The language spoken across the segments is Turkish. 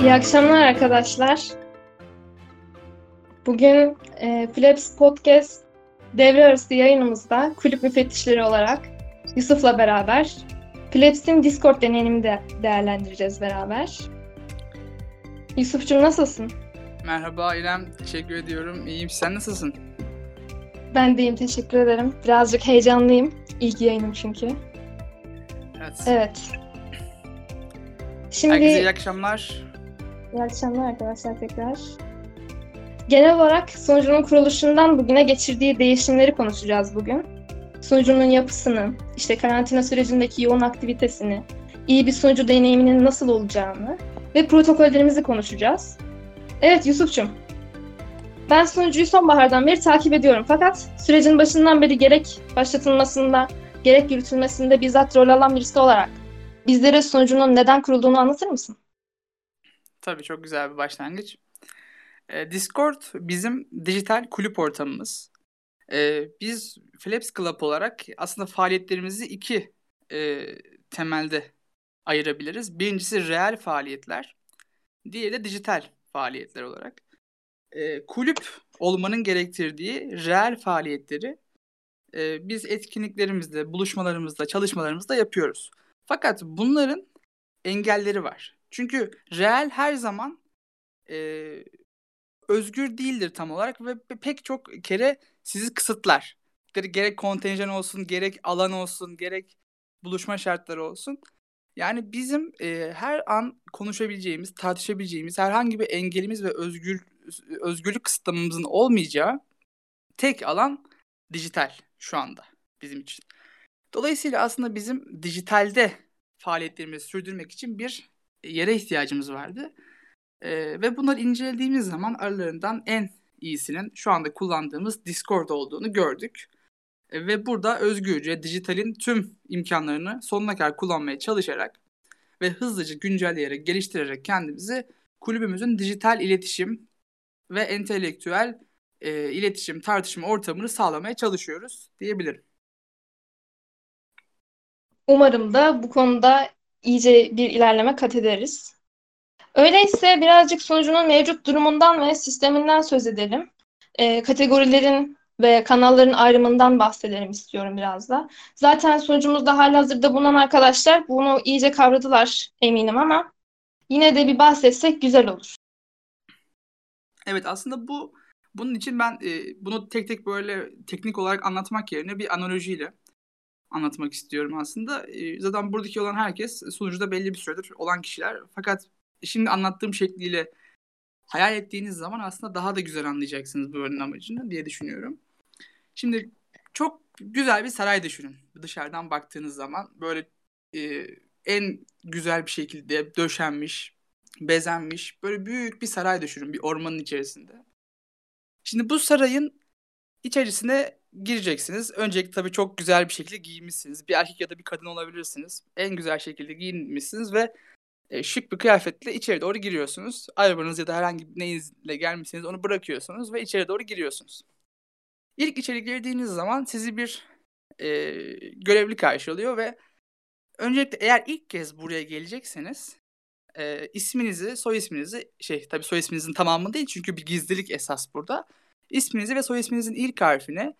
İyi akşamlar arkadaşlar. Bugün e, Flaps Podcast devre arası yayınımızda kulüp müfettişleri olarak Yusuf'la beraber Flaps'in Discord deneyimini de değerlendireceğiz beraber. Yusuf'cum nasılsın? Merhaba İrem, teşekkür ediyorum. İyiyim, sen nasılsın? Ben de iyiyim, teşekkür ederim. Birazcık heyecanlıyım. İlk yayınım çünkü. Evet. Evet. Şimdi... Herkese iyi akşamlar. İyi akşamlar arkadaşlar tekrar. Genel olarak sunucunun kuruluşundan bugüne geçirdiği değişimleri konuşacağız bugün. Sunucunun yapısını, işte karantina sürecindeki yoğun aktivitesini, iyi bir sunucu deneyiminin nasıl olacağını ve protokollerimizi konuşacağız. Evet Yusuf'cum, ben sunucuyu sonbahardan beri takip ediyorum fakat sürecin başından beri gerek başlatılmasında, gerek yürütülmesinde bizzat rol alan birisi olarak bizlere sunucunun neden kurulduğunu anlatır mısın? Tabii çok güzel bir başlangıç. Ee, Discord bizim dijital kulüp ortamımız. Ee, biz Flaps Club olarak aslında faaliyetlerimizi iki e, temelde ayırabiliriz. Birincisi reel faaliyetler, diğeri de dijital faaliyetler olarak. Kulüp olmanın gerektirdiği reel faaliyetleri e, biz etkinliklerimizde, buluşmalarımızda, çalışmalarımızda yapıyoruz. Fakat bunların engelleri var. Çünkü reel her zaman e, özgür değildir tam olarak ve pek çok kere sizi kısıtlar. Gerek kontenjan olsun, gerek alan olsun, gerek buluşma şartları olsun. Yani bizim e, her an konuşabileceğimiz, tartışabileceğimiz herhangi bir engelimiz ve özgür özgürlük kısıtlamamızın olmayacağı tek alan dijital şu anda bizim için. Dolayısıyla aslında bizim dijitalde faaliyetlerimizi sürdürmek için bir yere ihtiyacımız vardı. E, ve bunları incelediğimiz zaman aralarından en iyisinin şu anda kullandığımız Discord olduğunu gördük. E, ve burada özgürce dijitalin tüm imkanlarını sonuna kadar kullanmaya çalışarak ve hızlıca güncelleyerek, geliştirerek kendimizi kulübümüzün dijital iletişim ve entelektüel e, iletişim, tartışma ortamını sağlamaya çalışıyoruz diyebilirim. Umarım da bu konuda iyice bir ilerleme kat ederiz. Öyleyse birazcık sunucunun mevcut durumundan ve sisteminden söz edelim. E, kategorilerin ve kanalların ayrımından bahsedelim istiyorum biraz da. Zaten sunucumuzda halihazırda bulunan arkadaşlar bunu iyice kavradılar eminim ama yine de bir bahsetsek güzel olur. Evet aslında bu bunun için ben e, bunu tek tek böyle teknik olarak anlatmak yerine bir analojiyle anlatmak istiyorum aslında. E, zaten buradaki olan herkes sunucuda belli bir süredir olan kişiler. Fakat şimdi anlattığım şekliyle hayal ettiğiniz zaman aslında daha da güzel anlayacaksınız bu örneğin amacını diye düşünüyorum. Şimdi çok güzel bir saray düşünün. Dışarıdan baktığınız zaman böyle e, en güzel bir şekilde döşenmiş, bezenmiş böyle büyük bir saray düşünün bir ormanın içerisinde. Şimdi bu sarayın içerisine gireceksiniz. Öncelikle tabii çok güzel bir şekilde giyinmişsiniz. Bir erkek ya da bir kadın olabilirsiniz. En güzel şekilde giyinmişsiniz ve e, şık bir kıyafetle içeri doğru giriyorsunuz. Arabanız ya da herhangi bir neyinizle gelmişsiniz onu bırakıyorsunuz ve içeri doğru giriyorsunuz. İlk içeri girdiğiniz zaman sizi bir e, görevli karşılıyor ve öncelikle eğer ilk kez buraya gelecekseniz e, isminizi, soy isminizi, şey tabii soy isminizin tamamı değil çünkü bir gizlilik esas burada. İsminizi ve soy isminizin ilk harfini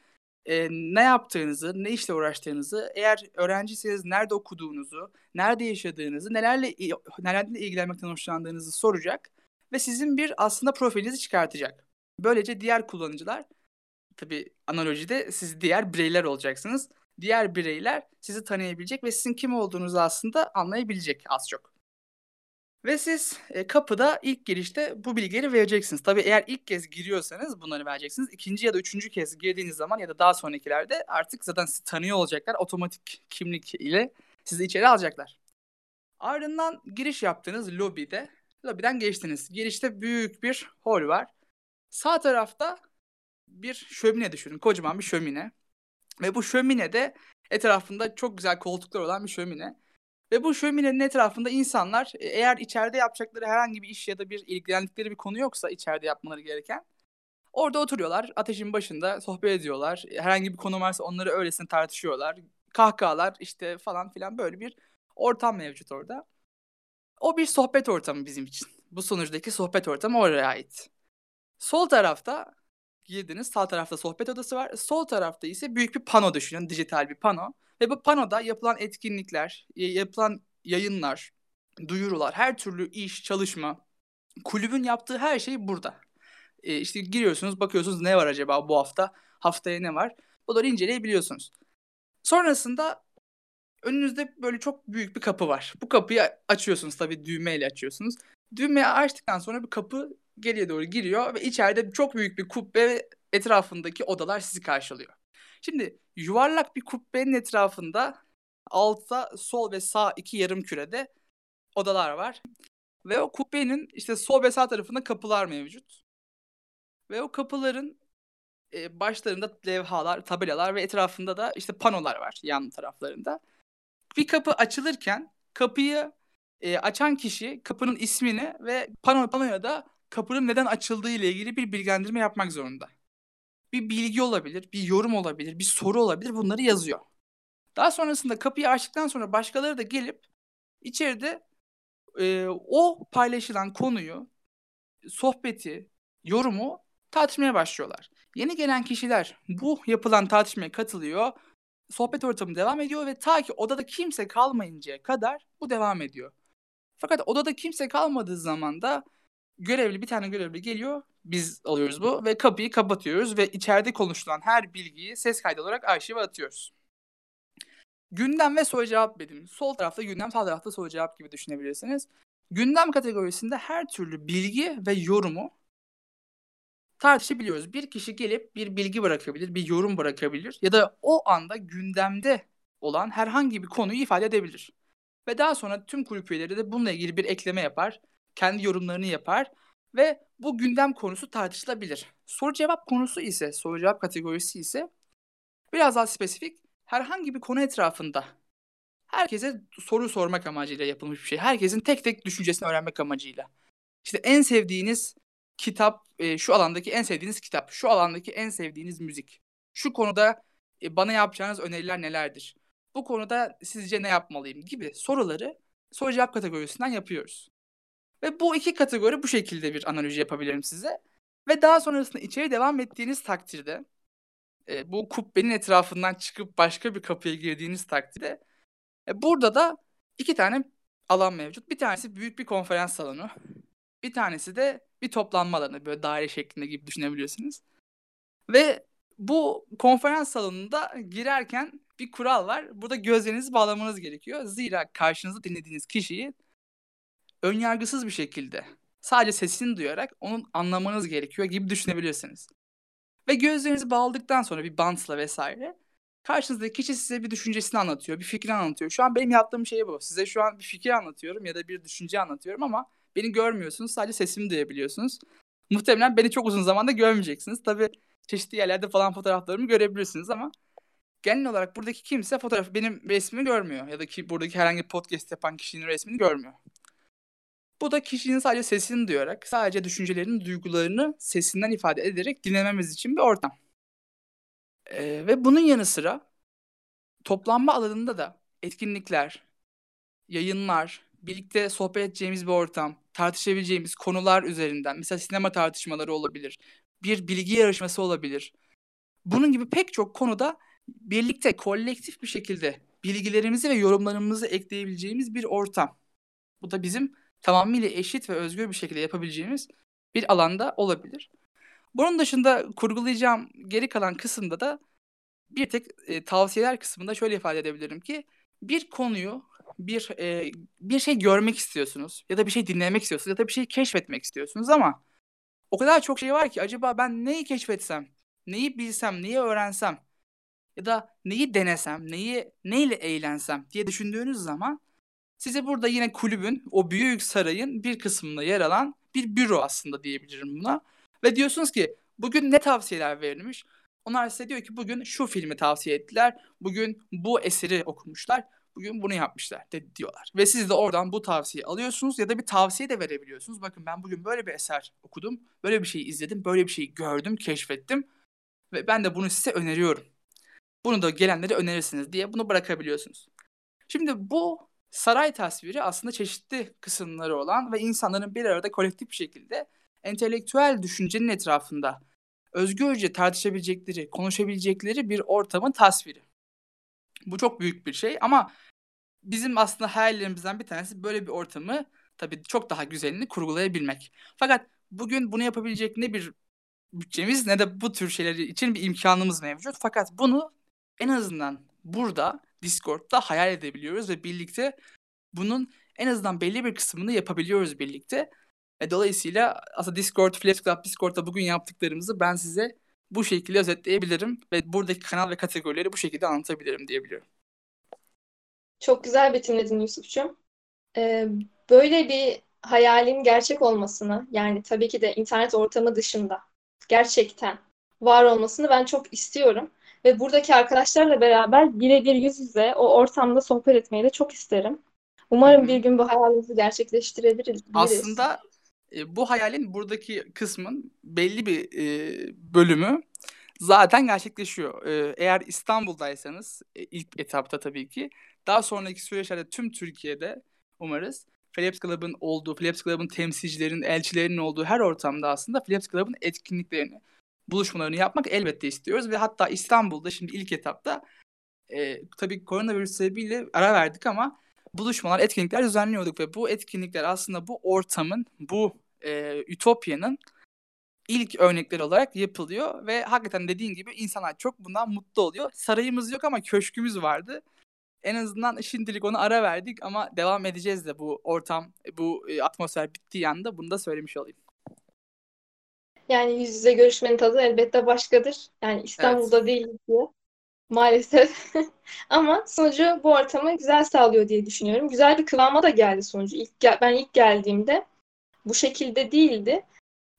e, ne yaptığınızı, ne işle uğraştığınızı, eğer öğrenciyseniz nerede okuduğunuzu, nerede yaşadığınızı, nelerle nelerle ilgilenmekten hoşlandığınızı soracak ve sizin bir aslında profilinizi çıkartacak. Böylece diğer kullanıcılar tabi analojide siz diğer bireyler olacaksınız. Diğer bireyler sizi tanıyabilecek ve sizin kim olduğunuzu aslında anlayabilecek az çok. Ve siz e, kapıda ilk girişte bu bilgileri vereceksiniz. Tabii eğer ilk kez giriyorsanız bunları vereceksiniz. İkinci ya da üçüncü kez girdiğiniz zaman ya da daha sonrakilerde artık zaten sizi tanıyor olacaklar. Otomatik kimlik ile sizi içeri alacaklar. Ardından giriş yaptığınız lobide, lobiden geçtiniz. Girişte büyük bir hol var. Sağ tarafta bir şömine düşünün. Kocaman bir şömine. Ve bu şömine de etrafında çok güzel koltuklar olan bir şömine. Ve bu şöminenin etrafında insanlar e, eğer içeride yapacakları herhangi bir iş ya da bir ilgilendikleri bir konu yoksa içeride yapmaları gereken orada oturuyorlar. Ateşin başında sohbet ediyorlar. Herhangi bir konu varsa onları öylesine tartışıyorlar. Kahkahalar işte falan filan böyle bir ortam mevcut orada. O bir sohbet ortamı bizim için. Bu sonuçtaki sohbet ortamı oraya ait. Sol tarafta girdiniz. Sağ tarafta sohbet odası var. Sol tarafta ise büyük bir pano düşünün. Dijital bir pano. Ve bu panoda yapılan etkinlikler, yapılan yayınlar, duyurular, her türlü iş, çalışma, kulübün yaptığı her şey burada. E, işte giriyorsunuz, bakıyorsunuz ne var acaba bu hafta, haftaya ne var? Bunları inceleyebiliyorsunuz. Sonrasında önünüzde böyle çok büyük bir kapı var. Bu kapıyı açıyorsunuz tabii düğmeyle açıyorsunuz. Düğmeyi açtıktan sonra bir kapı geriye doğru giriyor ve içeride çok büyük bir kubbe ve etrafındaki odalar sizi karşılıyor. Şimdi yuvarlak bir kubbenin etrafında altta sol ve sağ iki yarım kürede odalar var. Ve o kubbenin işte sol ve sağ tarafında kapılar mevcut. Ve o kapıların e, başlarında levhalar, tabelalar ve etrafında da işte panolar var yan taraflarında. Bir kapı açılırken kapıyı e, açan kişi kapının ismini ve pano panoya da kapının neden açıldığı ile ilgili bir bilgilendirme yapmak zorunda. Bir bilgi olabilir, bir yorum olabilir, bir soru olabilir bunları yazıyor. Daha sonrasında kapıyı açtıktan sonra başkaları da gelip içeride e, o paylaşılan konuyu, sohbeti, yorumu tartışmaya başlıyorlar. Yeni gelen kişiler bu yapılan tartışmaya katılıyor. Sohbet ortamı devam ediyor ve ta ki odada kimse kalmayıncaya kadar bu devam ediyor. Fakat odada kimse kalmadığı zaman da görevli bir tane görevli geliyor. Biz alıyoruz bu ve kapıyı kapatıyoruz ve içeride konuşulan her bilgiyi ses kaydı olarak arşive atıyoruz. Gündem ve soru cevap benim. Sol tarafta gündem, sağ tarafta soru cevap gibi düşünebilirsiniz. Gündem kategorisinde her türlü bilgi ve yorumu tartışabiliyoruz. Bir kişi gelip bir bilgi bırakabilir, bir yorum bırakabilir ya da o anda gündemde olan herhangi bir konuyu ifade edebilir. Ve daha sonra tüm kulüp üyeleri de bununla ilgili bir ekleme yapar, kendi yorumlarını yapar ve bu gündem konusu tartışılabilir. Soru cevap konusu ise, soru cevap kategorisi ise biraz daha spesifik herhangi bir konu etrafında herkese soru sormak amacıyla yapılmış bir şey. Herkesin tek tek düşüncesini öğrenmek amacıyla. İşte en sevdiğiniz kitap, e, şu alandaki en sevdiğiniz kitap, şu alandaki en sevdiğiniz müzik. Şu konuda e, bana yapacağınız öneriler nelerdir? Bu konuda sizce ne yapmalıyım gibi soruları soru cevap kategorisinden yapıyoruz. Ve bu iki kategori bu şekilde bir analoji yapabilirim size. Ve daha sonrasında içeri devam ettiğiniz takdirde e, bu kubbenin etrafından çıkıp başka bir kapıya girdiğiniz takdirde e, burada da iki tane alan mevcut. Bir tanesi büyük bir konferans salonu. Bir tanesi de bir toplanma alanı böyle daire şeklinde gibi düşünebiliyorsunuz. Ve bu konferans salonunda girerken bir kural var. Burada gözlerinizi bağlamanız gerekiyor. Zira karşınızda dinlediğiniz kişiyi önyargısız bir şekilde sadece sesini duyarak onun anlamanız gerekiyor gibi düşünebilirsiniz. Ve gözlerinizi bağladıktan sonra bir bantla vesaire karşınızdaki kişi size bir düşüncesini anlatıyor, bir fikrini anlatıyor. Şu an benim yaptığım şey bu. Size şu an bir fikir anlatıyorum ya da bir düşünce anlatıyorum ama beni görmüyorsunuz. Sadece sesimi duyabiliyorsunuz. Muhtemelen beni çok uzun zamanda görmeyeceksiniz. Tabii çeşitli yerlerde falan fotoğraflarımı görebilirsiniz ama genel olarak buradaki kimse fotoğraf benim resmimi görmüyor ya da ki buradaki herhangi bir podcast yapan kişinin resmini görmüyor. Bu da kişinin sadece sesini duyarak, sadece düşüncelerini, duygularını sesinden ifade ederek dinlememiz için bir ortam. Ee, ve bunun yanı sıra toplanma alanında da etkinlikler, yayınlar, birlikte sohbet edeceğimiz bir ortam, tartışabileceğimiz konular üzerinden, mesela sinema tartışmaları olabilir, bir bilgi yarışması olabilir. Bunun gibi pek çok konuda birlikte, kolektif bir şekilde bilgilerimizi ve yorumlarımızı ekleyebileceğimiz bir ortam. Bu da bizim tamamıyla eşit ve özgür bir şekilde yapabileceğimiz bir alanda olabilir. Bunun dışında kurgulayacağım geri kalan kısımda da bir tek e, tavsiyeler kısmında şöyle ifade edebilirim ki bir konuyu bir e, bir şey görmek istiyorsunuz ya da bir şey dinlemek istiyorsunuz ya da bir şey keşfetmek istiyorsunuz ama o kadar çok şey var ki acaba ben neyi keşfetsem, neyi bilsem, neyi öğrensem ya da neyi denesem, neyi neyle eğlensem diye düşündüğünüz zaman size burada yine kulübün o büyük sarayın bir kısmında yer alan bir büro aslında diyebilirim buna. Ve diyorsunuz ki bugün ne tavsiyeler verilmiş? Onlar size diyor ki bugün şu filmi tavsiye ettiler. Bugün bu eseri okumuşlar. Bugün bunu yapmışlar de diyorlar. Ve siz de oradan bu tavsiyeyi alıyorsunuz ya da bir tavsiye de verebiliyorsunuz. Bakın ben bugün böyle bir eser okudum. Böyle bir şey izledim. Böyle bir şey gördüm, keşfettim. Ve ben de bunu size öneriyorum. Bunu da gelenlere önerirsiniz diye bunu bırakabiliyorsunuz. Şimdi bu saray tasviri aslında çeşitli kısımları olan ve insanların bir arada kolektif bir şekilde entelektüel düşüncenin etrafında özgürce tartışabilecekleri, konuşabilecekleri bir ortamın tasviri. Bu çok büyük bir şey ama bizim aslında hayallerimizden bir tanesi böyle bir ortamı tabii çok daha güzelini kurgulayabilmek. Fakat bugün bunu yapabilecek ne bir bütçemiz ne de bu tür şeyler için bir imkanımız mevcut. Fakat bunu en azından burada Discord'da hayal edebiliyoruz ve birlikte bunun en azından belli bir kısmını yapabiliyoruz birlikte. Ve dolayısıyla aslında Discord, Flash Club Discord'da bugün yaptıklarımızı ben size bu şekilde özetleyebilirim ve buradaki kanal ve kategorileri bu şekilde anlatabilirim diyebiliyorum. Çok güzel betimledin Yusuf'cum. Ee, böyle bir hayalin gerçek olmasını, yani tabii ki de internet ortamı dışında gerçekten var olmasını ben çok istiyorum. Ve buradaki arkadaşlarla beraber birebir yüz yüze o ortamda sohbet etmeyi de çok isterim. Umarım bir gün bu hayalimizi gerçekleştirebiliriz. Aslında e, bu hayalin buradaki kısmın belli bir e, bölümü zaten gerçekleşiyor. E, eğer İstanbul'daysanız e, ilk etapta tabii ki daha sonraki süreçlerde tüm Türkiye'de umarız Philips Club'ın olduğu, Philips Club'ın temsilcilerin, elçilerinin olduğu her ortamda aslında Philips Club'ın etkinliklerini, buluşmalarını yapmak elbette istiyoruz ve hatta İstanbul'da şimdi ilk etapta e, tabii koronavirüs sebebiyle ara verdik ama buluşmalar, etkinlikler düzenliyorduk ve bu etkinlikler aslında bu ortamın, bu e, ütopyanın ilk örnekleri olarak yapılıyor ve hakikaten dediğin gibi insanlar çok bundan mutlu oluyor. Sarayımız yok ama köşkümüz vardı. En azından şimdilik onu ara verdik ama devam edeceğiz de bu ortam, bu e, atmosfer bittiği anda bunu da söylemiş olayım. Yani yüz yüze görüşmenin tadı elbette başkadır. Yani İstanbul'da evet. değil diye. Maalesef. Ama sonucu bu ortamı güzel sağlıyor diye düşünüyorum. Güzel bir kıvama da geldi sonucu. İlk gel ben ilk geldiğimde bu şekilde değildi.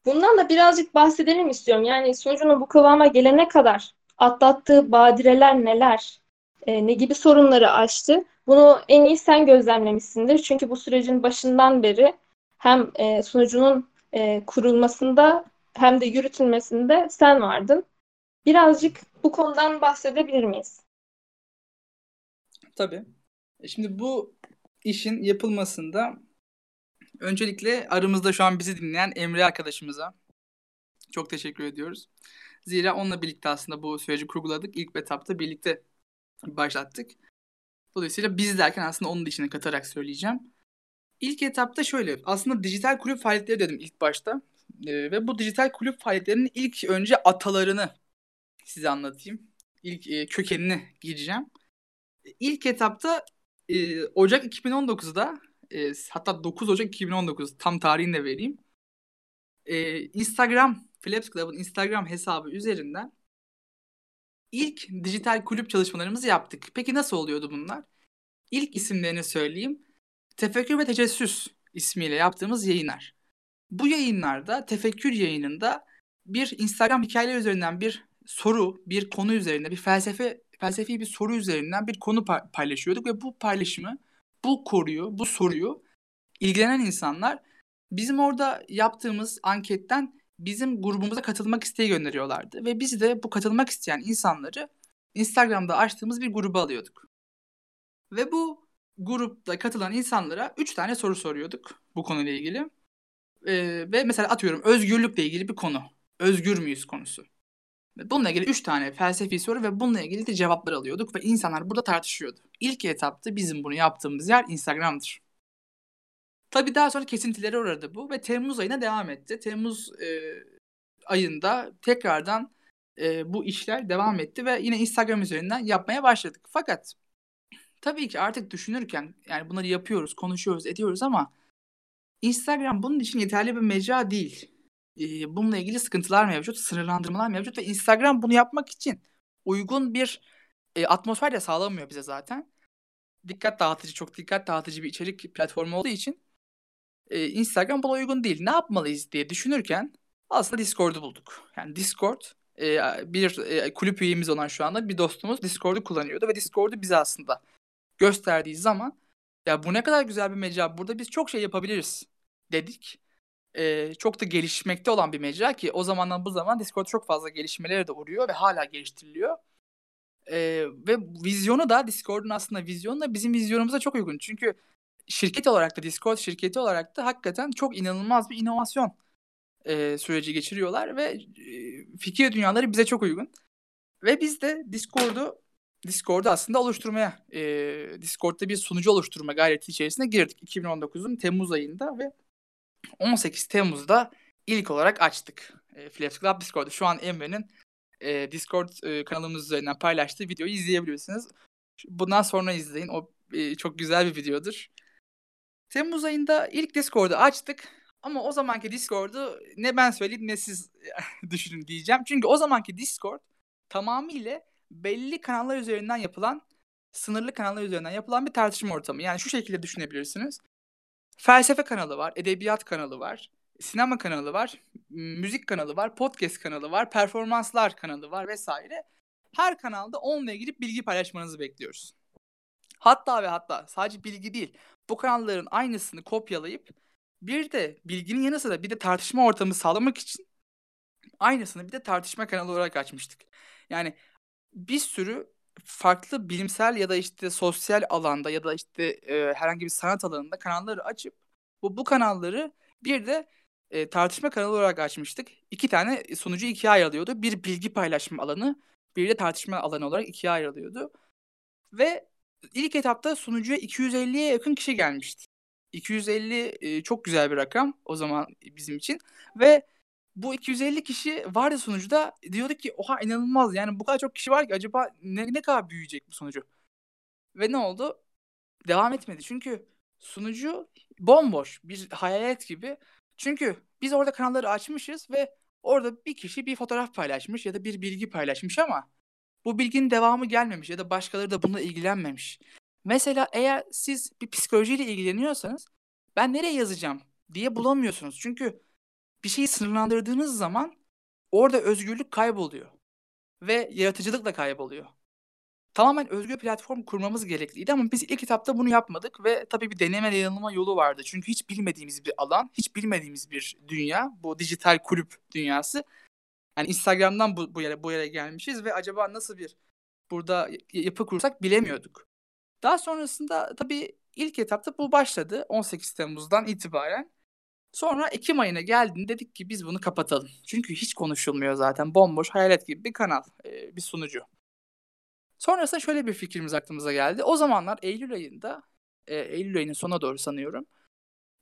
Bundan da birazcık bahsedelim istiyorum. Yani sonucunun bu kıvama gelene kadar atlattığı badireler neler? E, ne gibi sorunları aştı? Bunu en iyi sen gözlemlemişsindir. Çünkü bu sürecin başından beri hem e, sunucunun e, kurulmasında hem de yürütülmesinde sen vardın. Birazcık bu konudan bahsedebilir miyiz? Tabii. E, şimdi bu işin yapılmasında öncelikle aramızda şu an bizi dinleyen Emre arkadaşımıza çok teşekkür ediyoruz. Zira onunla birlikte aslında bu süreci kurguladık. İlk etapta birlikte başlattık. Dolayısıyla biz derken aslında onun da içine katarak söyleyeceğim. İlk etapta şöyle aslında dijital kulüp faaliyetleri dedim ilk başta. Ee, ve bu dijital kulüp faaliyetlerinin ilk önce atalarını size anlatayım. İlk e, kökenini gireceğim. İlk etapta e, Ocak 2019'da e, hatta 9 Ocak 2019 tam tarihini de vereyim. E, Instagram, Flaps Club'ın Instagram hesabı üzerinden ilk dijital kulüp çalışmalarımızı yaptık. Peki nasıl oluyordu bunlar? İlk isimlerini söyleyeyim. Tefekkür ve Tecessüs ismiyle yaptığımız yayınlar. Bu yayınlarda, tefekkür yayınında bir Instagram hikayeler üzerinden bir soru, bir konu üzerinde, bir felsefe felsefi bir soru üzerinden bir konu paylaşıyorduk ve bu paylaşımı, bu koruyu, bu soruyu ilgilenen insanlar bizim orada yaptığımız anketten bizim grubumuza katılmak isteği gönderiyorlardı ve biz de bu katılmak isteyen insanları Instagram'da açtığımız bir gruba alıyorduk. Ve bu grupta katılan insanlara 3 tane soru soruyorduk bu konuyla ilgili. Ee, ve mesela atıyorum özgürlükle ilgili bir konu. Özgür müyüz konusu. Bununla ilgili 3 tane felsefi soru ve bununla ilgili de cevaplar alıyorduk ve insanlar burada tartışıyordu. İlk etapta bizim bunu yaptığımız yer Instagram'dır. Tabii daha sonra kesintileri uğradı bu ve Temmuz ayına devam etti. Temmuz e, ayında tekrardan e, bu işler devam etti ve yine Instagram üzerinden yapmaya başladık. Fakat tabii ki artık düşünürken yani bunları yapıyoruz, konuşuyoruz, ediyoruz ama Instagram bunun için yeterli bir mecra değil e, bununla ilgili sıkıntılar mevcut, sınırlandırmalar mevcut ve Instagram bunu yapmak için uygun bir e, atmosfer de sağlamıyor bize zaten. Dikkat dağıtıcı, çok dikkat dağıtıcı bir içerik platformu olduğu için e, Instagram buna uygun değil. Ne yapmalıyız diye düşünürken aslında Discord'u bulduk. Yani Discord e, bir e, kulüp üyemiz olan şu anda bir dostumuz Discord'u kullanıyordu ve Discord'u bize aslında gösterdiği zaman ya bu ne kadar güzel bir mecra. Burada biz çok şey yapabiliriz dedik e, çok da gelişmekte olan bir mecra ki o zamandan bu zaman Discord çok fazla gelişmelere de uğruyor ve hala geliştiriliyor. E, ve vizyonu da Discord'un aslında vizyonu da bizim vizyonumuza çok uygun. Çünkü şirket olarak da Discord şirketi olarak da hakikaten çok inanılmaz bir inovasyon e, süreci geçiriyorlar ve e, fikir dünyaları bize çok uygun. Ve biz de Discord'u Discord'u aslında oluşturmaya, e, Discord'da bir sunucu oluşturma gayreti içerisine girdik 2019'un Temmuz ayında ve 18 Temmuz'da ilk olarak açtık e, Flaps Club Discord'u. Şu an Emre'nin e, Discord e, kanalımız üzerinden paylaştığı videoyu izleyebilirsiniz. Bundan sonra izleyin. O e, çok güzel bir videodur. Temmuz ayında ilk Discord'u açtık. Ama o zamanki Discord'u ne ben söyleyeyim ne siz düşünün diyeceğim. Çünkü o zamanki Discord tamamıyla belli kanallar üzerinden yapılan, sınırlı kanallar üzerinden yapılan bir tartışma ortamı. Yani şu şekilde düşünebilirsiniz. Felsefe kanalı var, edebiyat kanalı var, sinema kanalı var, müzik kanalı var, podcast kanalı var, performanslar kanalı var vesaire. Her kanalda onunla ilgili bilgi paylaşmanızı bekliyoruz. Hatta ve hatta sadece bilgi değil, bu kanalların aynısını kopyalayıp bir de bilginin yanı sıra bir de tartışma ortamı sağlamak için aynısını bir de tartışma kanalı olarak açmıştık. Yani bir sürü farklı bilimsel ya da işte sosyal alanda ya da işte e, herhangi bir sanat alanında kanalları açıp bu bu kanalları bir de e, tartışma kanalı olarak açmıştık. İki tane sunucu ikiye ayrılıyordu. Bir bilgi paylaşma alanı, bir de tartışma alanı olarak ikiye ayrılıyordu. Ve ilk etapta sunucuya 250'ye yakın kişi gelmişti. 250 e, çok güzel bir rakam o zaman bizim için ve bu 250 kişi vardı sunucuda diyorduk ki oha inanılmaz yani bu kadar çok kişi var ki acaba ne, ne kadar büyüyecek bu sunucu. Ve ne oldu? Devam etmedi çünkü sunucu bomboş bir hayalet gibi. Çünkü biz orada kanalları açmışız ve orada bir kişi bir fotoğraf paylaşmış ya da bir bilgi paylaşmış ama bu bilginin devamı gelmemiş ya da başkaları da bununla ilgilenmemiş. Mesela eğer siz bir psikolojiyle ilgileniyorsanız ben nereye yazacağım diye bulamıyorsunuz. Çünkü bir şeyi sınırlandırdığınız zaman orada özgürlük kayboluyor. Ve yaratıcılık da kayboluyor. Tamamen özgür platform kurmamız gerekliydi ama biz ilk etapta bunu yapmadık ve tabii bir deneme yanılma yolu vardı. Çünkü hiç bilmediğimiz bir alan, hiç bilmediğimiz bir dünya, bu dijital kulüp dünyası. Yani Instagram'dan bu, bu yere bu yere gelmişiz ve acaba nasıl bir burada yapı kursak bilemiyorduk. Daha sonrasında tabii ilk etapta bu başladı 18 Temmuz'dan itibaren. Sonra Ekim ayına geldiğinde dedik ki biz bunu kapatalım. Çünkü hiç konuşulmuyor zaten. Bomboş hayalet gibi bir kanal, bir sunucu. Sonrasında şöyle bir fikrimiz aklımıza geldi. O zamanlar Eylül ayında, Eylül ayının sona doğru sanıyorum.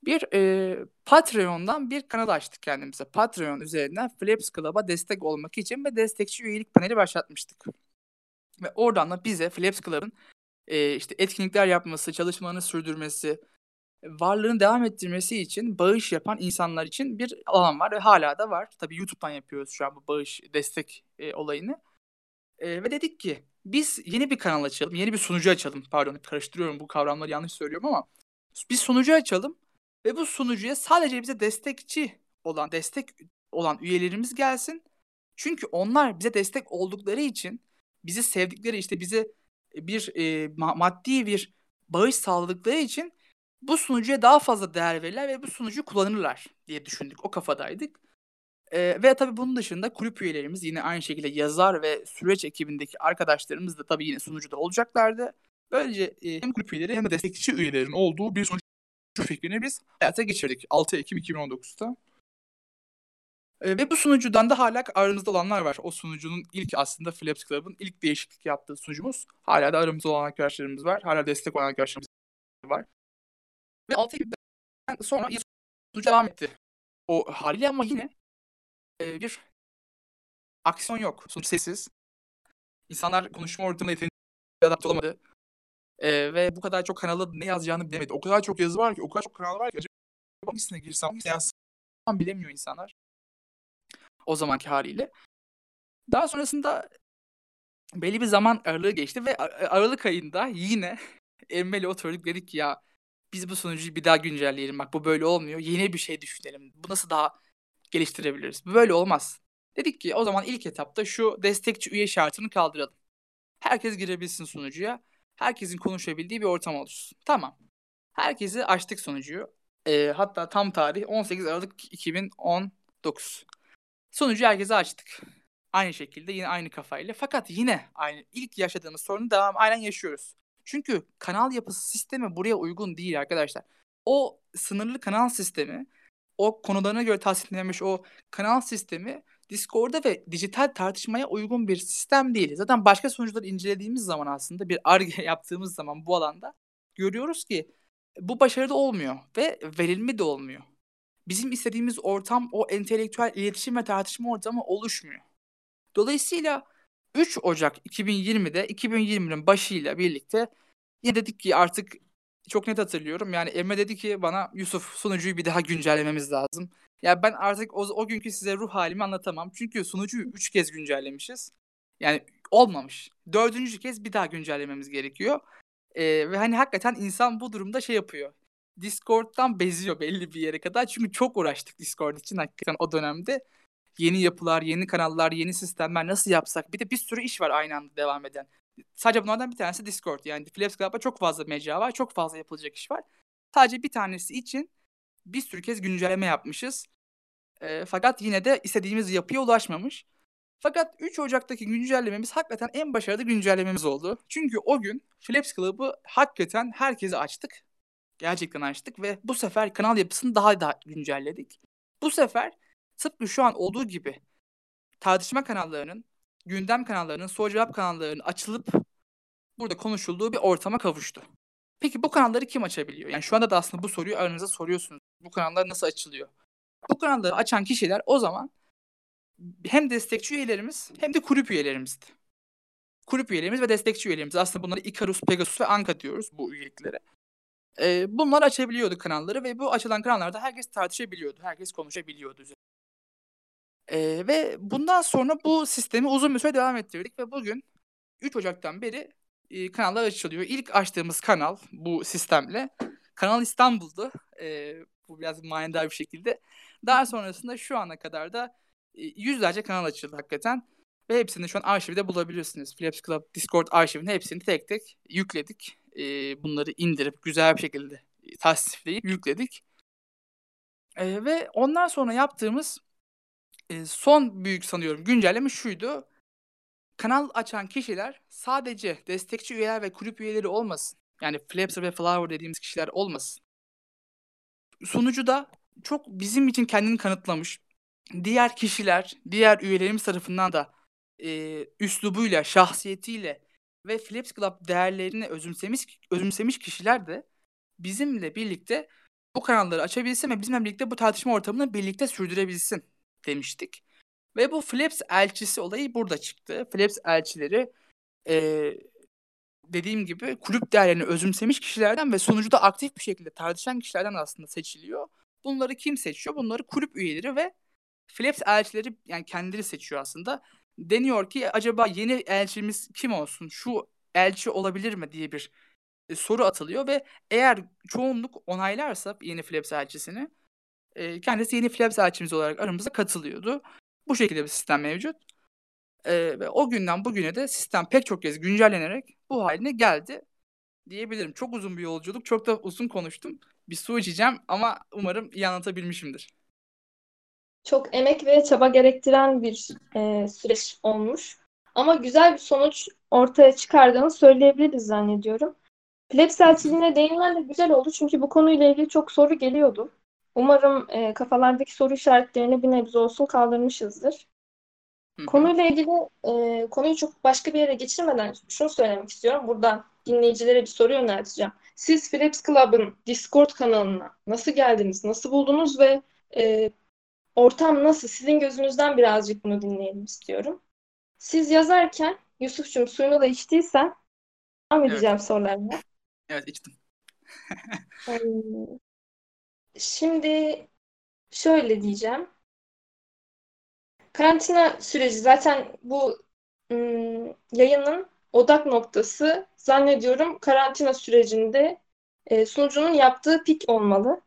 Bir e, Patreon'dan bir kanal açtık kendimize. Patreon üzerinden Flaps Club'a destek olmak için ve destekçi üyelik paneli başlatmıştık. Ve oradan da bize Flaps Club'ın e, işte etkinlikler yapması, çalışmalarını sürdürmesi, varlığını devam ettirmesi için bağış yapan insanlar için bir alan var ve hala da var. Tabii YouTube'dan yapıyoruz şu an bu bağış destek e, olayını. E, ve dedik ki biz yeni bir kanal açalım, yeni bir sunucu açalım. Pardon karıştırıyorum bu kavramları yanlış söylüyorum ama bir sunucu açalım ve bu sunucuya sadece bize destekçi olan, destek olan üyelerimiz gelsin. Çünkü onlar bize destek oldukları için bizi sevdikleri işte bize bir e, maddi bir bağış sağladıkları için bu sunucuya daha fazla değer verirler ve bu sunucuyu kullanırlar diye düşündük. O kafadaydık. Ee, ve tabii bunun dışında kulüp üyelerimiz yine aynı şekilde yazar ve süreç ekibindeki arkadaşlarımız da tabii yine sunucuda olacaklardı. Böylece e, hem kulüp üyeleri hem de destekçi üyelerin olduğu bir sunucu fikrini biz hayata geçirdik 6 Ekim 2019'da. E, ve bu sunucudan da hala aramızda olanlar var. O sunucunun ilk aslında Flaps Club'ın ilk değişiklik yaptığı sunucumuz. Hala da aramızda olan arkadaşlarımız var. Hala destek olan arkadaşlarımız var. Ve 6 Ekim'den sonra sunucu devam etti. O haliyle ama yine e, bir aksiyon yok. Sunucu sessiz. İnsanlar konuşma ortamına yeterince adapte olamadı. E, ve bu kadar çok kanala ne yazacağını bilemedi. O kadar çok yazı var ki, o kadar çok kanal var ki acaba hangisine girsem, hangisine yazsam bilemiyor insanlar. O zamanki haliyle. Daha sonrasında belli bir zaman aralığı geçti ve Aralık ayında yine Emre'yle oturduk dedik ya biz bu sunucuyu bir daha güncelleyelim. Bak bu böyle olmuyor. Yeni bir şey düşünelim. Bu nasıl daha geliştirebiliriz? Bu böyle olmaz. Dedik ki o zaman ilk etapta şu destekçi üye şartını kaldıralım. Herkes girebilsin sunucuya. Herkesin konuşabildiği bir ortam oluşsun. Tamam. Herkesi açtık sunucuyu. E, hatta tam tarih 18 Aralık 2019. Sunucu herkese açtık. Aynı şekilde yine aynı kafayla. Fakat yine aynı ilk yaşadığımız sorunu devam aynen yaşıyoruz. Çünkü kanal yapısı sistemi buraya uygun değil arkadaşlar. O sınırlı kanal sistemi, o konularına göre tasniflenmiş o kanal sistemi Discord'a ve dijital tartışmaya uygun bir sistem değil. Zaten başka sonuçları incelediğimiz zaman aslında bir arge yaptığımız zaman bu alanda görüyoruz ki bu başarılı olmuyor ve verilme de olmuyor. Bizim istediğimiz ortam o entelektüel iletişim ve tartışma ortamı oluşmuyor. Dolayısıyla 3 Ocak 2020'de 2020'nin başıyla birlikte yine dedik ki artık çok net hatırlıyorum. Yani Emre dedi ki bana Yusuf sunucuyu bir daha güncellememiz lazım. Ya ben artık o, o günkü size ruh halimi anlatamam. Çünkü sunucuyu 3 kez güncellemişiz. Yani olmamış. Dördüncü kez bir daha güncellememiz gerekiyor. Ee, ve hani hakikaten insan bu durumda şey yapıyor. Discord'dan beziyor belli bir yere kadar. Çünkü çok uğraştık Discord için hakikaten o dönemde. Yeni yapılar, yeni kanallar, yeni sistemler nasıl yapsak? Bir de bir sürü iş var aynı anda devam eden. Sadece bunlardan bir tanesi Discord. Yani Flaps Club'da çok fazla mecra var, çok fazla yapılacak iş var. Sadece bir tanesi için bir sürü kez güncelleme yapmışız. E, fakat yine de istediğimiz yapıya ulaşmamış. Fakat 3 Ocak'taki güncellememiz hakikaten en başarılı güncellememiz oldu. Çünkü o gün Flaps Club'ı hakikaten herkese açtık. Gerçekten açtık ve bu sefer kanal yapısını daha da güncelledik. Bu sefer tıpkı şu an olduğu gibi tartışma kanallarının, gündem kanallarının, soru cevap kanallarının açılıp burada konuşulduğu bir ortama kavuştu. Peki bu kanalları kim açabiliyor? Yani şu anda da aslında bu soruyu aranıza soruyorsunuz. Bu kanallar nasıl açılıyor? Bu kanalları açan kişiler o zaman hem destekçi üyelerimiz hem de kulüp üyelerimizdi. Kulüp üyelerimiz ve destekçi üyelerimiz. Aslında bunları Icarus, Pegasus ve Anka diyoruz bu üyeliklere. Ee, bunlar açabiliyordu kanalları ve bu açılan kanallarda herkes tartışabiliyordu. Herkes konuşabiliyordu. Ee, ve bundan sonra bu sistemi uzun bir süre devam ettirdik ve bugün 3 Ocak'tan beri e, kanallar açılıyor. İlk açtığımız kanal bu sistemle Kanal İstanbul'du. E, bu biraz manidar bir şekilde. Daha sonrasında şu ana kadar da e, yüzlerce kanal açıldı hakikaten. Ve hepsini şu an arşivde bulabilirsiniz. Flaps Club Discord arşivine hepsini tek tek yükledik. E, bunları indirip güzel bir şekilde tasnifleyip yükledik. E, ve ondan sonra yaptığımız e, son büyük sanıyorum güncelleme şuydu. Kanal açan kişiler sadece destekçi üyeler ve kulüp üyeleri olmasın. Yani Flapser ve Flower dediğimiz kişiler olmasın. Sunucu da çok bizim için kendini kanıtlamış. Diğer kişiler, diğer üyelerimiz tarafından da e, üslubuyla, şahsiyetiyle ve Flaps Club değerlerini özümsemiş, özümsemiş kişiler de bizimle birlikte bu kanalları açabilsin ve bizimle birlikte bu tartışma ortamını birlikte sürdürebilsin demiştik. Ve bu Flaps elçisi olayı burada çıktı. Flaps elçileri e, dediğim gibi kulüp değerlerini özümsemiş kişilerden ve sonucuda aktif bir şekilde tartışan kişilerden aslında seçiliyor. Bunları kim seçiyor? Bunları kulüp üyeleri ve Flaps elçileri yani kendileri seçiyor aslında. Deniyor ki acaba yeni elçimiz kim olsun? Şu elçi olabilir mi diye bir e, soru atılıyor ve eğer çoğunluk onaylarsa yeni Flaps elçisini e, kendisi yeni Flaps elçimiz olarak aramıza katılıyordu. Bu şekilde bir sistem mevcut. E, ve o günden bugüne de sistem pek çok kez güncellenerek bu haline geldi diyebilirim. Çok uzun bir yolculuk. Çok da uzun konuştum. Bir su içeceğim ama umarım iyi anlatabilmişimdir. Çok emek ve çaba gerektiren bir e, süreç olmuş. Ama güzel bir sonuç ortaya çıkardığını söyleyebiliriz zannediyorum. Plebs elçiliğine değinmen de güzel oldu çünkü bu konuyla ilgili çok soru geliyordu. Umarım e, kafalardaki soru işaretlerini bir nebze olsun kaldırmışızdır. Konuyla ilgili e, konuyu çok başka bir yere geçirmeden şunu söylemek istiyorum. Buradan dinleyicilere bir soru yönelteceğim. Siz Philips Club'ın Discord kanalına nasıl geldiniz, nasıl buldunuz ve e, ortam nasıl? Sizin gözünüzden birazcık bunu dinleyelim istiyorum. Siz yazarken Yusuf'cum suyunu da içtiysen devam edeceğim evet. sorularına. Evet içtim. Şimdi şöyle diyeceğim. Karantina süreci zaten bu ım, yayının odak noktası zannediyorum karantina sürecinde e, sunucunun yaptığı pik olmalı.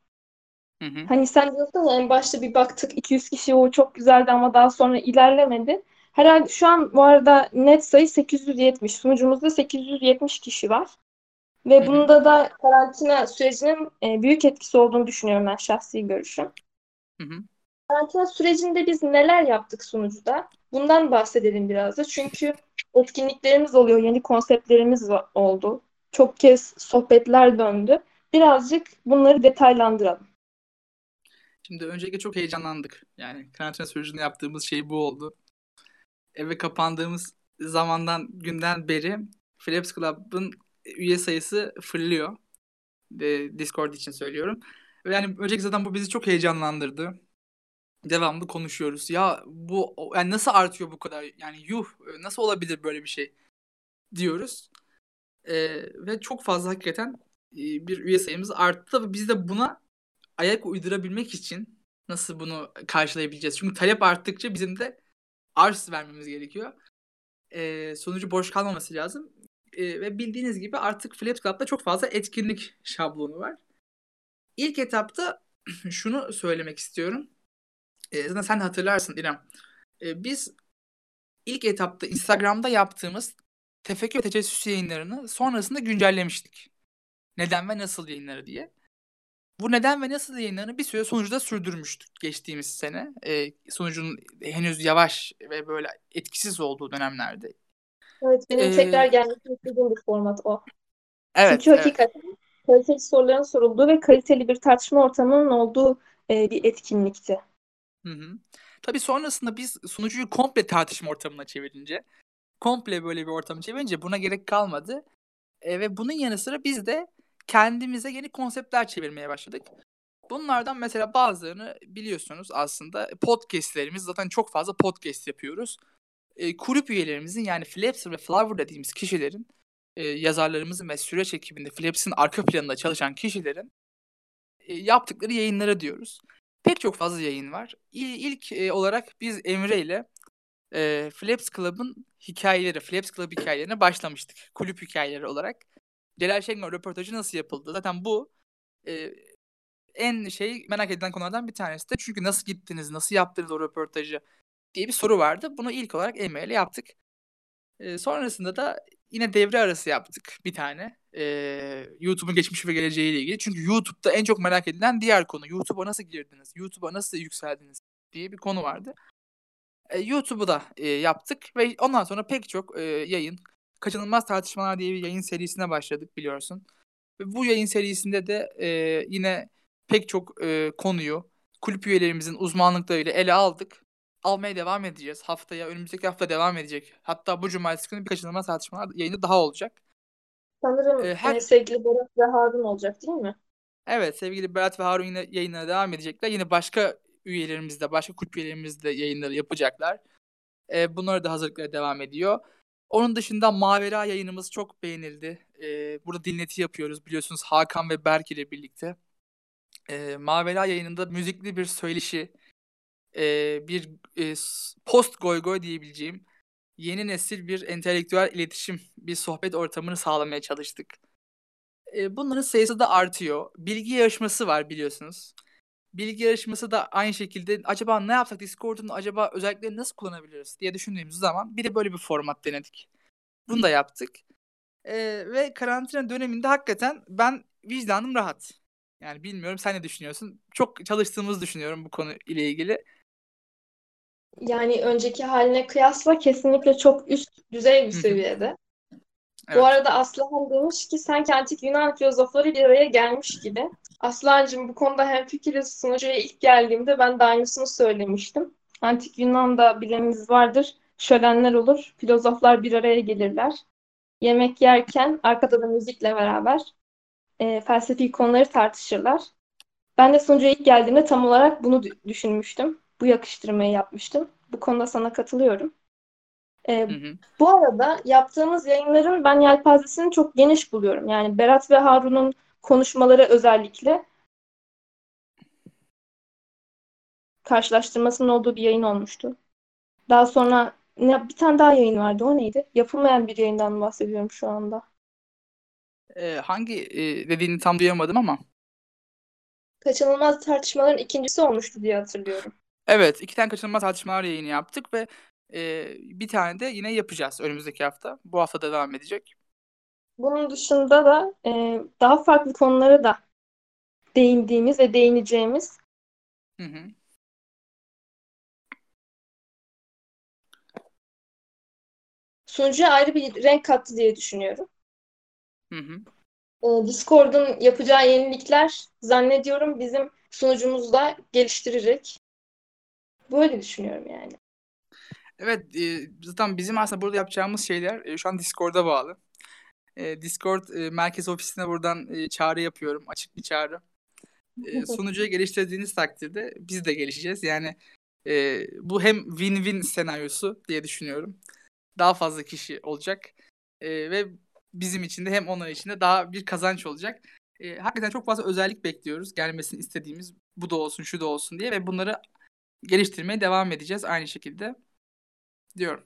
Hı hı. Hani sen diyorsun ya en başta bir baktık 200 kişi o çok güzeldi ama daha sonra ilerlemedi. Herhalde şu an bu arada net sayı 870. Sunucumuzda 870 kişi var. Ve Hı-hı. bunda da karantina sürecinin e, büyük etkisi olduğunu düşünüyorum ben şahsi görüşüm. Hı hı. Karantina sürecinde biz neler yaptık sunucuda? Bundan bahsedelim biraz da. Çünkü etkinliklerimiz oluyor, yeni konseptlerimiz oldu. Çok kez sohbetler döndü. Birazcık bunları detaylandıralım. Şimdi öncelikle çok heyecanlandık. Yani karantina sürecinde yaptığımız şey bu oldu. Eve kapandığımız zamandan günden beri Philips Club'ın üye sayısı fırlıyor. Discord için söylüyorum. Yani öncelikle zaten bu bizi çok heyecanlandırdı. Devamlı konuşuyoruz. Ya bu yani nasıl artıyor bu kadar? Yani yuh nasıl olabilir böyle bir şey diyoruz. Ee, ve çok fazla hakikaten bir üye sayımız arttı ve biz de buna ayak uydurabilmek için nasıl bunu karşılayabileceğiz? Çünkü talep arttıkça bizim de arz vermemiz gerekiyor. Ee, sonucu boş kalmaması lazım. Ee, ve bildiğiniz gibi artık Flaps Club'da çok fazla etkinlik şablonu var. İlk etapta şunu söylemek istiyorum. Ee, zaten sen hatırlarsın İrem. Ee, biz ilk etapta Instagram'da yaptığımız tefekkür ve tecessüs yayınlarını sonrasında güncellemiştik. Neden ve nasıl yayınları diye. Bu neden ve nasıl yayınlarını bir süre sonucuda sürdürmüştük geçtiğimiz sene. E, sonucun henüz yavaş ve böyle etkisiz olduğu dönemlerde. Evet benim ee, tekrar gelmesini istediğim bir format o. Evet, Çünkü hakikaten evet. kaliteli soruların sorulduğu ve kaliteli bir tartışma ortamının olduğu e, bir etkinlikti. Hı hı. Tabii sonrasında biz sunucuyu komple tartışma ortamına çevirince, komple böyle bir ortamı çevirince buna gerek kalmadı. E, ve bunun yanı sıra biz de kendimize yeni konseptler çevirmeye başladık. Bunlardan mesela bazılarını biliyorsunuz aslında podcastlerimiz zaten çok fazla podcast yapıyoruz. E, kulüp üyelerimizin yani Flapser ve Flower dediğimiz kişilerin e, yazarlarımızın ve süreç ekibinde Flaps'in arka planında çalışan kişilerin e, yaptıkları yayınlara diyoruz. Pek çok fazla yayın var. İlk e, olarak biz Emre ile e, Flaps Club'ın hikayeleri, Flaps Club hikayelerine başlamıştık. Kulüp hikayeleri olarak. Celal Şengör röportajı nasıl yapıldı? Zaten bu e, en şey merak edilen konulardan bir tanesi de. Çünkü nasıl gittiniz, nasıl yaptınız o röportajı diye bir soru vardı. Bunu ilk olarak Emre ile yaptık. E, sonrasında da yine devre arası yaptık bir tane. E, YouTube'un geçmişi ve geleceğiyle ilgili. Çünkü YouTube'da en çok merak edilen diğer konu. YouTube'a nasıl girdiniz? YouTube'a nasıl yükseldiniz? diye bir konu vardı. E, YouTube'u da e, yaptık ve ondan sonra pek çok e, yayın, Kaçınılmaz Tartışmalar diye bir yayın serisine başladık biliyorsun. Ve bu yayın serisinde de e, yine pek çok e, konuyu kulüp üyelerimizin uzmanlıklarıyla ele aldık. Almaya devam edeceğiz. Haftaya, önümüzdeki hafta devam edecek. Hatta bu cumartesi günü bir kaçınılmaz tartışmalar yayını daha olacak. Sanırım ee, her... sevgili Berat ve Harun olacak değil mi? Evet sevgili Berat ve Harun yine yayınlara devam edecekler. Yine başka üyelerimiz de, başka kulüp üyelerimiz de yayınları yapacaklar. Ee, bunlara da hazırlıklara devam ediyor. Onun dışında Mavera yayınımız çok beğenildi. Ee, burada dinleti yapıyoruz biliyorsunuz Hakan ve Berk ile birlikte. Ee, Mavera yayınında müzikli bir söyleşi, e, bir e, post goy goy diyebileceğim yeni nesil bir entelektüel iletişim, bir sohbet ortamını sağlamaya çalıştık. E, bunların sayısı da artıyor. Bilgi yarışması var biliyorsunuz. Bilgi yarışması da aynı şekilde acaba ne yapsak Discord'un acaba özelliklerini nasıl kullanabiliriz diye düşündüğümüz zaman bir de böyle bir format denedik. Bunu da yaptık. E, ve karantina döneminde hakikaten ben vicdanım rahat. Yani bilmiyorum sen ne düşünüyorsun? Çok çalıştığımızı düşünüyorum bu konu ile ilgili. Yani önceki haline kıyasla kesinlikle çok üst düzey bir seviyede. Evet. Bu arada Aslıhan demiş ki sanki antik Yunan filozofları bir araya gelmiş gibi. Aslıhan'cığım bu konuda hemfikiriz. Sunucuya ilk geldiğimde ben de aynısını söylemiştim. Antik Yunan'da bileniniz vardır. Şölenler olur. Filozoflar bir araya gelirler. Yemek yerken arkada da müzikle beraber e, felsefi konuları tartışırlar. Ben de sunucuya ilk geldiğimde tam olarak bunu düşünmüştüm. Bu yakıştırmayı yapmıştım. Bu konuda sana katılıyorum. Ee, hı hı. Bu arada yaptığımız yayınların ben yelpazesini çok geniş buluyorum. Yani Berat ve Harun'un konuşmaları özellikle karşılaştırmasının olduğu bir yayın olmuştu. Daha sonra ne, bir tane daha yayın vardı. O neydi? Yapılmayan bir yayından bahsediyorum şu anda. Ee, hangi e, dediğini tam duyamadım ama. Kaçınılmaz tartışmaların ikincisi olmuştu diye hatırlıyorum. Evet, 2 tane kaçınılmaz tartışmalar yayını yaptık ve e, bir tane de yine yapacağız önümüzdeki hafta. Bu hafta da devam edecek. Bunun dışında da e, daha farklı konulara da değindiğimiz ve değineceğimiz. Hı hı. Sunucuya ayrı bir renk kattı diye düşünüyorum. Hı hı. E, Discord'un yapacağı yenilikler zannediyorum bizim sunucumuzda geliştirecek. Böyle düşünüyorum yani. Evet, e, zaten bizim aslında burada yapacağımız şeyler e, şu an Discord'a bağlı. E, Discord e, merkez ofisine buradan e, çağrı yapıyorum. Açık bir çağrı. E, sunucuyu geliştirdiğiniz takdirde biz de gelişeceğiz. Yani e, bu hem win-win senaryosu diye düşünüyorum. Daha fazla kişi olacak. E, ve bizim için de hem onlar için de daha bir kazanç olacak. E, hakikaten çok fazla özellik bekliyoruz. Gelmesini istediğimiz bu da olsun, şu da olsun diye ve bunları geliştirmeye devam edeceğiz aynı şekilde diyorum.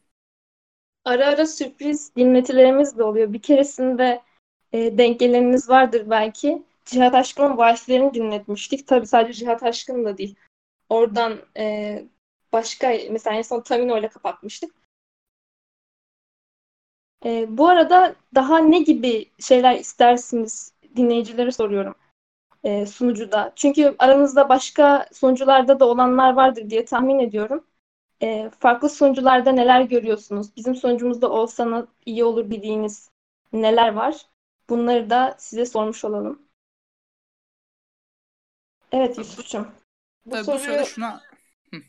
Ara ara sürpriz dinletilerimiz de oluyor. Bir keresinde e, denk geleniniz vardır belki. Cihat Aşkın'ın Valslerini dinletmiştik. Tabii sadece Cihat Aşkın da değil. Oradan e, başka mesela en son Tamino ile kapatmıştık. E, bu arada daha ne gibi şeyler istersiniz dinleyicilere soruyorum e, sunucuda. Çünkü aranızda başka sunucularda da olanlar vardır diye tahmin ediyorum. E, farklı sunucularda neler görüyorsunuz? Bizim sunucumuzda olsanız iyi olur dediğiniz neler var? Bunları da size sormuş olalım. Evet Yusuf'cum. Bu, Tabii soruyu, bu sırada şuna... Hı.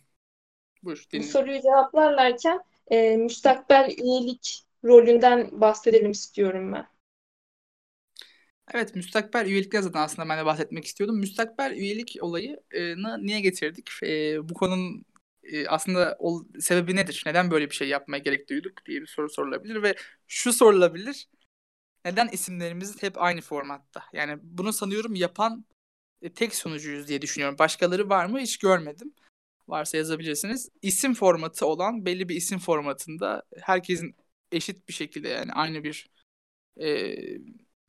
Buyur, bu soruyu cevaplarlarken e, müstakbel üyelik rolünden bahsedelim istiyorum ben. Evet, müstakbel üyelikler zaten aslında ben de bahsetmek istiyordum. Müstakbel üyelik olayını niye getirdik? E, bu konunun e, aslında o sebebi nedir? Neden böyle bir şey yapmaya gerek duyduk diye bir soru sorulabilir ve şu sorulabilir. Neden isimlerimiz hep aynı formatta? Yani bunu sanıyorum yapan e, tek sunucuyuz diye düşünüyorum. Başkaları var mı hiç görmedim. Varsa yazabilirsiniz. İsim formatı olan belli bir isim formatında herkesin eşit bir şekilde yani aynı bir e,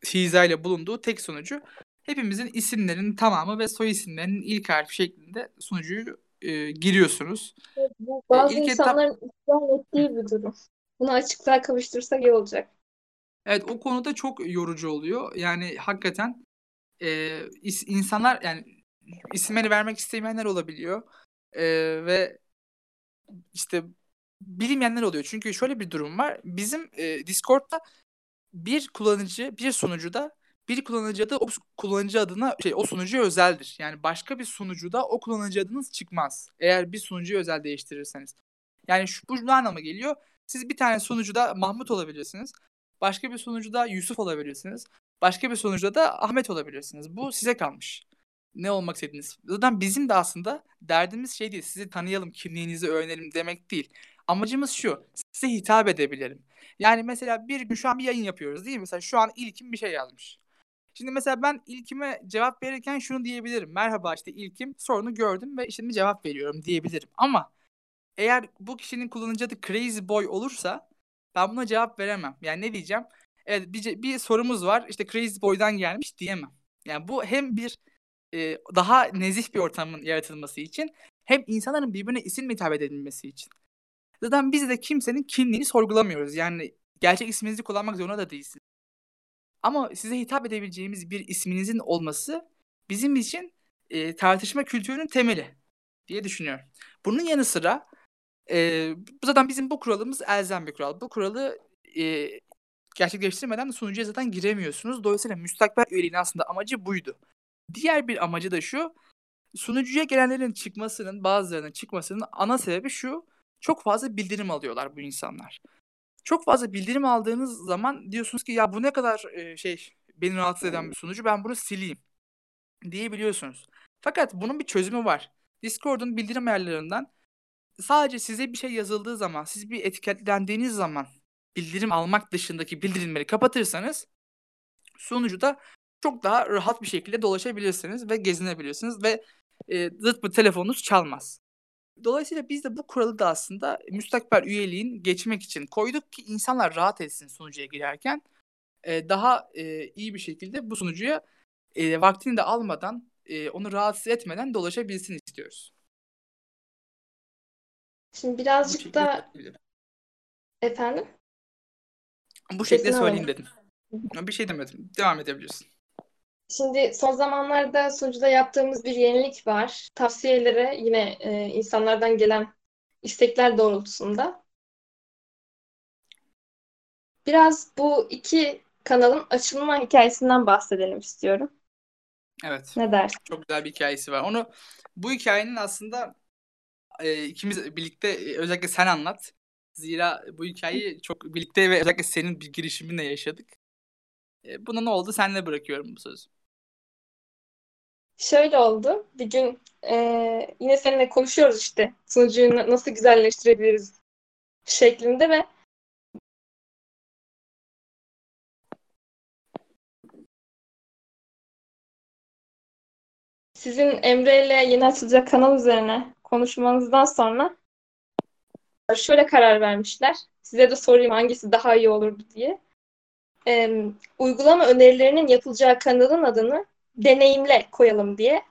hizayla bulunduğu tek sunucu. Hepimizin isimlerinin tamamı ve soy isimlerinin ilk harfi şeklinde sunucuyu e, giriyorsunuz. Evet, bu bazı e, insanların etap... isyan ettiği bir durum. Bunu açıklığa kavuştursak iyi olacak. Evet o konuda çok yorucu oluyor. Yani hakikaten e, is, insanlar yani isimleri vermek istemeyenler olabiliyor. E, ve işte bilinmeyenler oluyor. Çünkü şöyle bir durum var. Bizim e, Discord'da bir kullanıcı, bir sunucuda bir kullanıcı adı o kullanıcı adına şey o sunucuya özeldir. Yani başka bir sunucuda o kullanıcı adınız çıkmaz. Eğer bir sunucuyu özel değiştirirseniz. Yani şu bu ne anlama geliyor? Siz bir tane sunucuda Mahmut olabilirsiniz. Başka bir sunucuda Yusuf olabilirsiniz. Başka bir sunucuda da Ahmet olabilirsiniz. Bu size kalmış. Ne olmak istediğiniz. Zaten bizim de aslında derdimiz şey değil. Sizi tanıyalım, kimliğinizi öğrenelim demek değil. Amacımız şu. Size hitap edebilirim. Yani mesela bir gün şu an bir yayın yapıyoruz değil mi? Mesela şu an ilkim bir şey yazmış. Şimdi mesela ben ilkime cevap verirken şunu diyebilirim. Merhaba işte ilkim sorunu gördüm ve şimdi cevap veriyorum diyebilirim. Ama eğer bu kişinin kullanıcı adı Crazy Boy olursa ben buna cevap veremem. Yani ne diyeceğim? Evet bir, bir sorumuz var işte Crazy Boy'dan gelmiş diyemem. Yani bu hem bir e, daha nezih bir ortamın yaratılması için hem insanların birbirine isim hitap edilmesi için. Zaten biz de kimsenin kimliğini sorgulamıyoruz. Yani gerçek isminizi kullanmak zorunda da değilsiniz. Ama size hitap edebileceğimiz bir isminizin olması bizim için e, tartışma kültürünün temeli diye düşünüyorum. Bunun yanı sıra e, zaten bizim bu kuralımız elzem bir kural. Bu kuralı e, gerçekleştirmeden sunucuya zaten giremiyorsunuz. Dolayısıyla müstakbel üyeliğin aslında amacı buydu. Diğer bir amacı da şu. Sunucuya gelenlerin çıkmasının, bazılarının çıkmasının ana sebebi şu. Çok fazla bildirim alıyorlar bu insanlar. Çok fazla bildirim aldığınız zaman diyorsunuz ki ya bu ne kadar e, şey beni rahatsız eden bir sunucu ben bunu sileyim diyebiliyorsunuz. Fakat bunun bir çözümü var. Discord'un bildirim ayarlarından sadece size bir şey yazıldığı zaman, siz bir etiketlendiğiniz zaman bildirim almak dışındaki bildirimleri kapatırsanız sunucuda çok daha rahat bir şekilde dolaşabilirsiniz ve gezinebilirsiniz ve e, zıt bir telefonunuz çalmaz. Dolayısıyla biz de bu kuralı da aslında müstakbel üyeliğin geçmek için koyduk ki insanlar rahat etsin sunucuya girerken. E, daha e, iyi bir şekilde bu sunucuya e, vaktini de almadan, e, onu rahatsız etmeden dolaşabilsin istiyoruz. Şimdi birazcık da efendim? Bu şekilde söyleyeyim dedim. Bir şey demedim. Devam edebilirsin. Şimdi son zamanlarda sunucuda yaptığımız bir yenilik var. Tavsiyelere yine e, insanlardan gelen istekler doğrultusunda biraz bu iki kanalın açılma hikayesinden bahsedelim istiyorum. Evet. Ne dersin? Çok güzel bir hikayesi var. Onu bu hikayenin aslında e, ikimiz birlikte e, özellikle sen anlat. Zira bu hikayeyi çok birlikte ve özellikle senin bir girişiminle yaşadık. E, buna ne oldu? Senle bırakıyorum bu sözü. Şöyle oldu. Bir gün e, yine seninle konuşuyoruz işte. Sunucuyu nasıl güzelleştirebiliriz şeklinde ve sizin Emre ile yeni açılacak kanal üzerine konuşmanızdan sonra şöyle karar vermişler. Size de sorayım hangisi daha iyi olurdu diye. Ee, uygulama önerilerinin yapılacağı kanalın adını deneyimle koyalım diye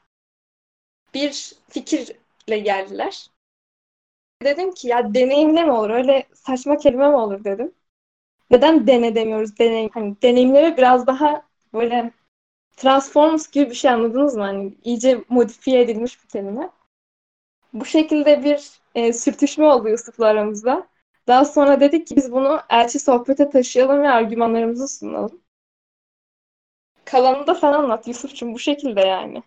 bir fikirle geldiler. Dedim ki ya deneyimle mi olur? Öyle saçma kelime mi olur dedim. Neden dene demiyoruz? Deneyim. Hani deneyimleme biraz daha böyle Transformers gibi bir şey anladınız mı? Hani iyice modifiye edilmiş bir kelime. Bu şekilde bir e, sürtüşme oldu Yusuf'la aramızda. Daha sonra dedik ki biz bunu elçi sohbete taşıyalım ve argümanlarımızı sunalım. Kalanını da sen anlat Yusuf'cum bu şekilde yani.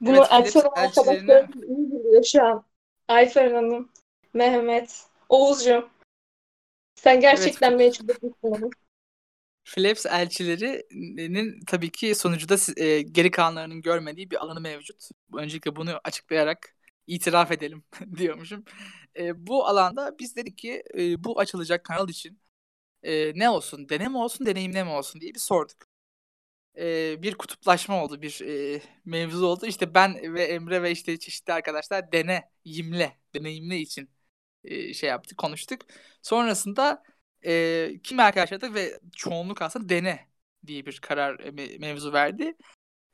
Bunu Evet, elçi Philips olan elçilerine- arkadaşlarımız iyi biliyor şu an. Ayfer Hanım, Mehmet, Oğuz'cum. Sen gerçekten beni çok mutlu Flaps elçilerinin tabii ki sonucuda e, geri kalanlarının görmediği bir alanı mevcut. Öncelikle bunu açıklayarak itiraf edelim diyormuşum. E, bu alanda biz dedik ki e, bu açılacak kanal için e, ne olsun, deneme olsun, deneyimle mi olsun diye bir sorduk. Bir kutuplaşma oldu, bir mevzu oldu. İşte ben ve Emre ve işte çeşitli arkadaşlar dene, yimle, deneyimle için şey yaptık, konuştuk. Sonrasında kim arkadaşlar da ve çoğunluk aslında dene diye bir karar e, me- mevzu verdi.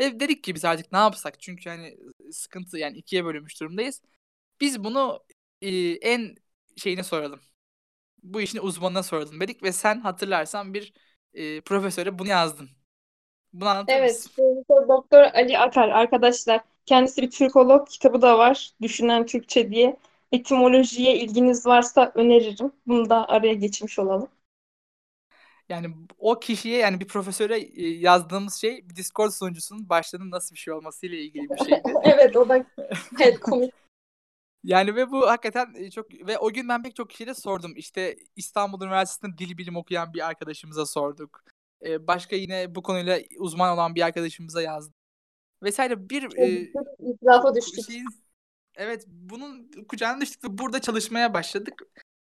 Ve dedik ki biz artık ne yapsak? Çünkü hani sıkıntı yani ikiye bölünmüş durumdayız. Biz bunu en şeyine soralım. Bu işin uzmanına soralım dedik ve sen hatırlarsan bir e, profesöre bunu yazdın. Bunu anlatır Evet? Profesör Doktor Ali Akar arkadaşlar. Kendisi bir Türkolog kitabı da var. Düşünen Türkçe diye. Etimolojiye ilginiz varsa öneririm. Bunu da araya geçmiş olalım. Yani o kişiye yani bir profesöre e, yazdığımız şey bir Discord sunucusunun başlığının nasıl bir şey olmasıyla ilgili bir şeydi. Evet o da evet, komik. Yani ve bu hakikaten e, çok ve o gün ben pek çok kişiye sordum. İşte İstanbul Üniversitesi'nde dil bilim okuyan bir arkadaşımıza sorduk. Başka yine bu konuyla uzman olan bir arkadaşımıza yazdık. Vesaire bir e, düştük. şeyin evet bunun kucağına düştük ve burada çalışmaya başladık.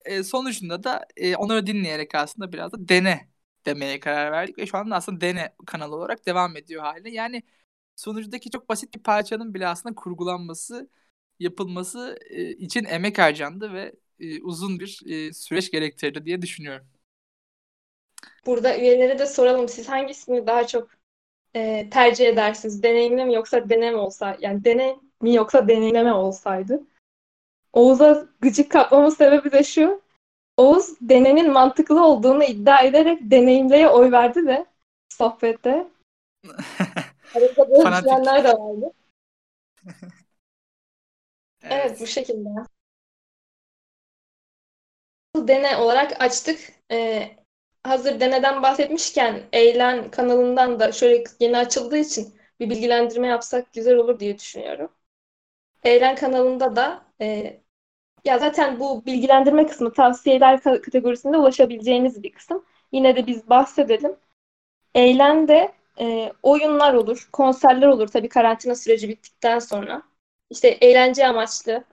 E, sonucunda da e, onları dinleyerek aslında biraz da dene demeye karar verdik ve şu anda aslında dene kanalı olarak devam ediyor hali. Yani sonucundaki çok basit bir parçanın bile aslında kurgulanması, yapılması e, için emek harcandı ve e, uzun bir e, süreç gerektirdi diye düşünüyorum. Burada üyelere de soralım. Siz hangisini daha çok e, tercih edersiniz? Deneyimli mi yoksa deneme olsa? Yani deney mi yoksa deneyimleme olsaydı? Oğuz'a gıcık kapmamın sebebi de şu. Oğuz denenin mantıklı olduğunu iddia ederek deneyimleye oy verdi de sohbette. Arada böyle Fanatik. düşünenler de vardı. Evet, Evet. bu şekilde. Dene olarak açtık. Ee, hazır deneden bahsetmişken Eğlen kanalından da şöyle yeni açıldığı için bir bilgilendirme yapsak güzel olur diye düşünüyorum. Eğlen kanalında da e, ya zaten bu bilgilendirme kısmı tavsiyeler ka- kategorisinde ulaşabileceğiniz bir kısım. Yine de biz bahsedelim. Eğlen'de e, oyunlar olur, konserler olur tabii karantina süreci bittikten sonra. İşte eğlence amaçlı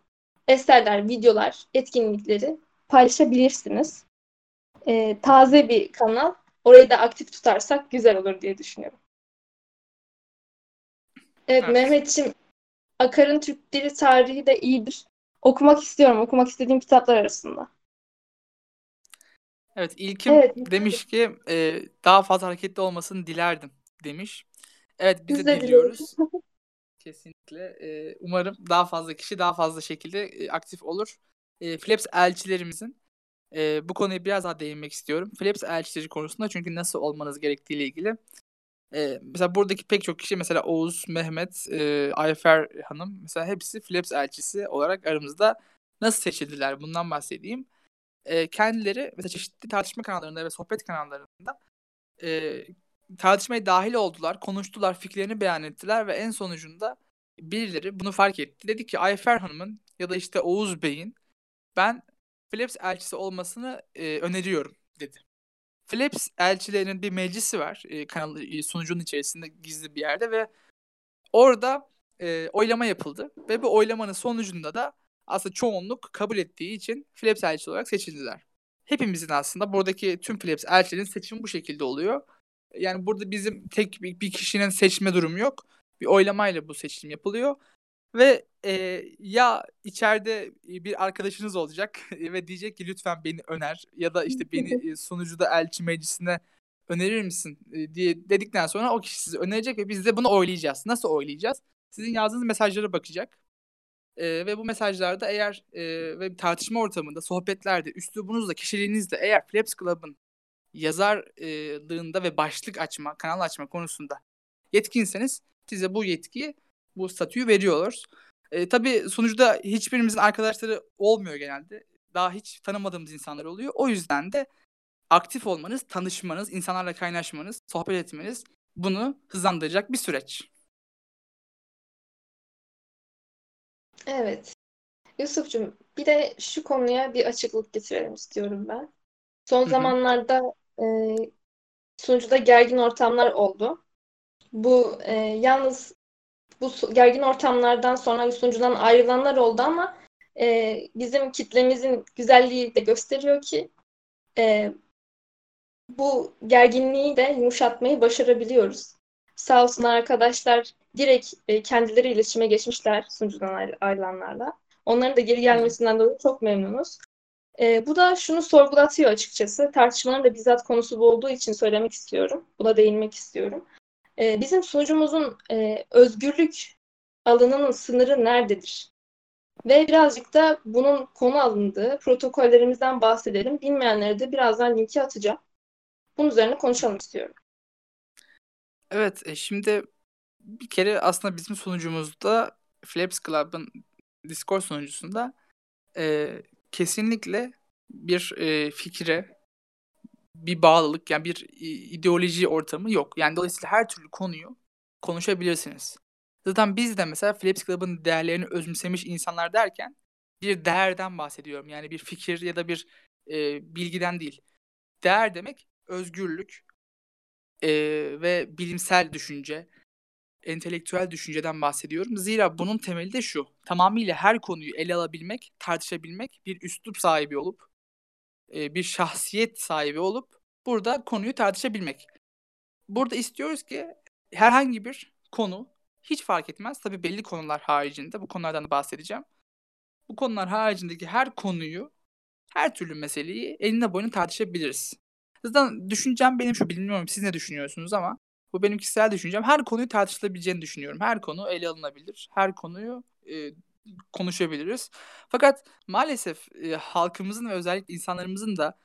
eserler, videolar, etkinlikleri paylaşabilirsiniz. E, taze bir kanal. Orayı da aktif tutarsak güzel olur diye düşünüyorum. Evet, Evet. Mehmetçim, Akar'ın Türk Dili Tarihi de iyidir. Okumak istiyorum. Okumak istediğim kitaplar arasında. Evet, İlkim Evet. demiş ki e, daha fazla hareketli olmasını dilerdim demiş. Evet biz Biz de de diliyoruz. Kesinlikle. E, umarım daha fazla kişi daha fazla şekilde e, aktif olur. E, Flaps elçilerimizin e, bu konuya biraz daha değinmek istiyorum. Flaps elçileri konusunda çünkü nasıl olmanız gerektiğiyle ilgili. E, mesela buradaki pek çok kişi mesela Oğuz, Mehmet, e, Ayfer Hanım mesela hepsi Flaps elçisi olarak aramızda nasıl seçildiler bundan bahsedeyim. e, kendileri mesela çeşitli tartışma kanallarında ve sohbet kanallarında e, tartışmaya dahil oldular, konuştular, fikirlerini beyan ettiler ve en sonucunda birileri bunu fark etti. Dedi ki Ayfer Hanım'ın ya da işte Oğuz Bey'in ben Philips elçisi olmasını e, öneriyorum dedi. Philips elçilerinin bir meclisi var e, kanal e, sunucunun içerisinde gizli bir yerde ve orada e, oylama yapıldı ve bu oylamanın sonucunda da aslında çoğunluk kabul ettiği için Philips elçisi olarak seçildiler. Hepimizin aslında buradaki tüm Philips elçilerin seçimi bu şekilde oluyor. Yani burada bizim tek bir, bir kişinin seçme durumu yok. Bir oylamayla bu seçim yapılıyor. Ve e, ya içeride bir arkadaşınız olacak ve diyecek ki lütfen beni öner ya da işte beni sunucuda elçi meclisine önerir misin diye dedikten sonra o kişi sizi önerecek ve biz de bunu oylayacağız. Nasıl oylayacağız? Sizin yazdığınız mesajlara bakacak. E, ve bu mesajlarda eğer e, ve tartışma ortamında, sohbetlerde, üslubunuzla, kişiliğinizle eğer Flaps Club'ın yazarlığında ve başlık açma, kanal açma konusunda yetkinseniz size bu yetkiyi, bu statüyü veriyorlar. E, tabii sonuçta hiçbirimizin arkadaşları olmuyor genelde. Daha hiç tanımadığımız insanlar oluyor. O yüzden de aktif olmanız, tanışmanız, insanlarla kaynaşmanız, sohbet etmeniz bunu hızlandıracak bir süreç. Evet. Yusuf'cum bir de şu konuya bir açıklık getirelim istiyorum ben. Son Hı-hı. zamanlarda e, sunucuda gergin ortamlar oldu. Bu e, yalnız bu gergin ortamlardan sonra sunucudan ayrılanlar oldu ama e, bizim kitlemizin güzelliği de gösteriyor ki e, bu gerginliği de yumuşatmayı başarabiliyoruz. Sağ olsun arkadaşlar direkt e, kendileri iletişime geçmişler sunucudan ayrılanlarla. Onların da geri gelmesinden dolayı çok memnunuz. E, bu da şunu sorgulatıyor açıkçası. Tartışmanın da bizzat konusu bu olduğu için söylemek istiyorum. Buna değinmek istiyorum. E, bizim sunucumuzun e, özgürlük alanının sınırı nerededir? Ve birazcık da bunun konu alındığı protokollerimizden bahsedelim. Bilmeyenlere de birazdan linki atacağım. Bunun üzerine konuşalım istiyorum. Evet, e, şimdi bir kere aslında bizim sunucumuzda Flaps Club'ın Discord sunucusunda e, kesinlikle bir e, fikre, bir bağlılık yani bir ideoloji ortamı yok. Yani dolayısıyla her türlü konuyu konuşabilirsiniz. Zaten biz de mesela Flaps Club'ın değerlerini özümsemiş insanlar derken bir değerden bahsediyorum. Yani bir fikir ya da bir e, bilgiden değil. Değer demek özgürlük e, ve bilimsel düşünce, entelektüel düşünceden bahsediyorum. Zira bunun temeli de şu. Tamamıyla her konuyu ele alabilmek, tartışabilmek, bir üslup sahibi olup, e, bir şahsiyet sahibi olup burada konuyu tartışabilmek. Burada istiyoruz ki herhangi bir konu hiç fark etmez. Tabii belli konular haricinde bu konulardan da bahsedeceğim. Bu konular haricindeki her konuyu, her türlü meseleyi eline boyuna tartışabiliriz. Zaten düşüncem benim şu bilmiyorum siz ne düşünüyorsunuz ama bu benim kişisel düşüncem. Her konuyu tartışılabileceğini düşünüyorum. Her konu ele alınabilir. Her konuyu e, konuşabiliriz. Fakat maalesef e, halkımızın ve özellikle insanlarımızın da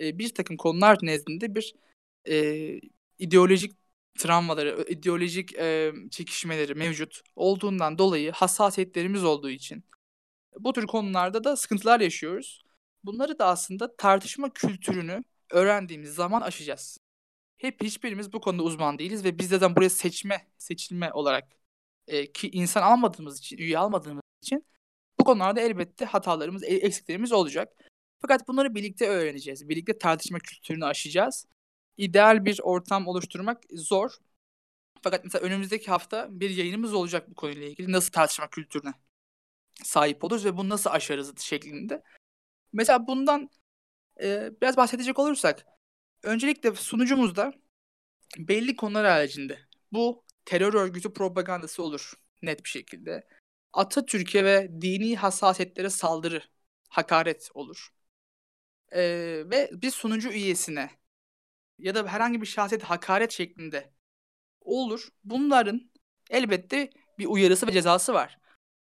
e, bir takım konular nezdinde bir e, ideolojik travmaları, ideolojik e, çekişmeleri mevcut olduğundan dolayı hassasiyetlerimiz olduğu için bu tür konularda da sıkıntılar yaşıyoruz. Bunları da aslında tartışma kültürünü öğrendiğimiz zaman aşacağız. Hep hiçbirimiz bu konuda uzman değiliz ve biz zaten buraya seçme, seçilme olarak e, ki insan almadığımız için, üye almadığımız için bu konularda elbette hatalarımız, e, eksiklerimiz olacak. Fakat bunları birlikte öğreneceğiz. Birlikte tartışma kültürünü aşacağız. İdeal bir ortam oluşturmak zor. Fakat mesela önümüzdeki hafta bir yayınımız olacak bu konuyla ilgili. Nasıl tartışma kültürüne sahip oluruz ve bunu nasıl aşarız şeklinde. Mesela bundan e, biraz bahsedecek olursak öncelikle sunucumuzda belli konular haricinde bu terör örgütü propagandası olur net bir şekilde. Atatürk'e ve dini hassasiyetlere saldırı, hakaret olur. Ee, ve bir sunucu üyesine ya da herhangi bir şahsiyet hakaret şeklinde olur. Bunların elbette bir uyarısı ve cezası var.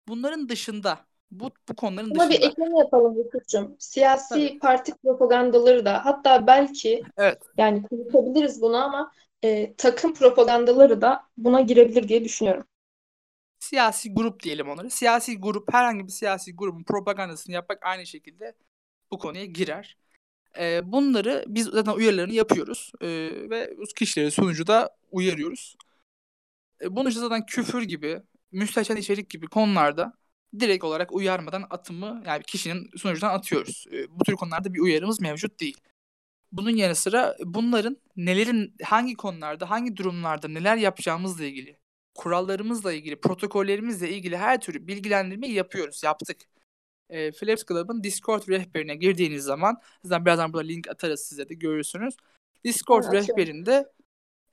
Bunların dışında bu, bu konuların Ama dışında. bir ekleme yapalım Yusuf'cum. Siyasi Tabii. parti propagandaları da hatta belki evet. yani konuşabiliriz bunu ama e, takım propagandaları da buna girebilir diye düşünüyorum. Siyasi grup diyelim onları. Siyasi grup herhangi bir siyasi grubun propagandasını yapmak aynı şekilde bu konuya girer. E, bunları biz zaten uyarılarını yapıyoruz e, ve kişileri sunucu da uyarıyoruz. E, bunun için zaten küfür gibi, müstehcen içerik gibi konularda direkt olarak uyarmadan atımı yani kişinin sunucudan atıyoruz. E, bu tür konularda bir uyarımız mevcut değil. Bunun yanı sıra bunların nelerin hangi konularda, hangi durumlarda neler yapacağımızla ilgili, kurallarımızla ilgili, protokollerimizle ilgili her türlü bilgilendirmeyi yapıyoruz, yaptık. E, Flaps Club'ın Discord rehberine girdiğiniz zaman, zaten birazdan burada link atarız size de görürsünüz. Discord evet, rehberinde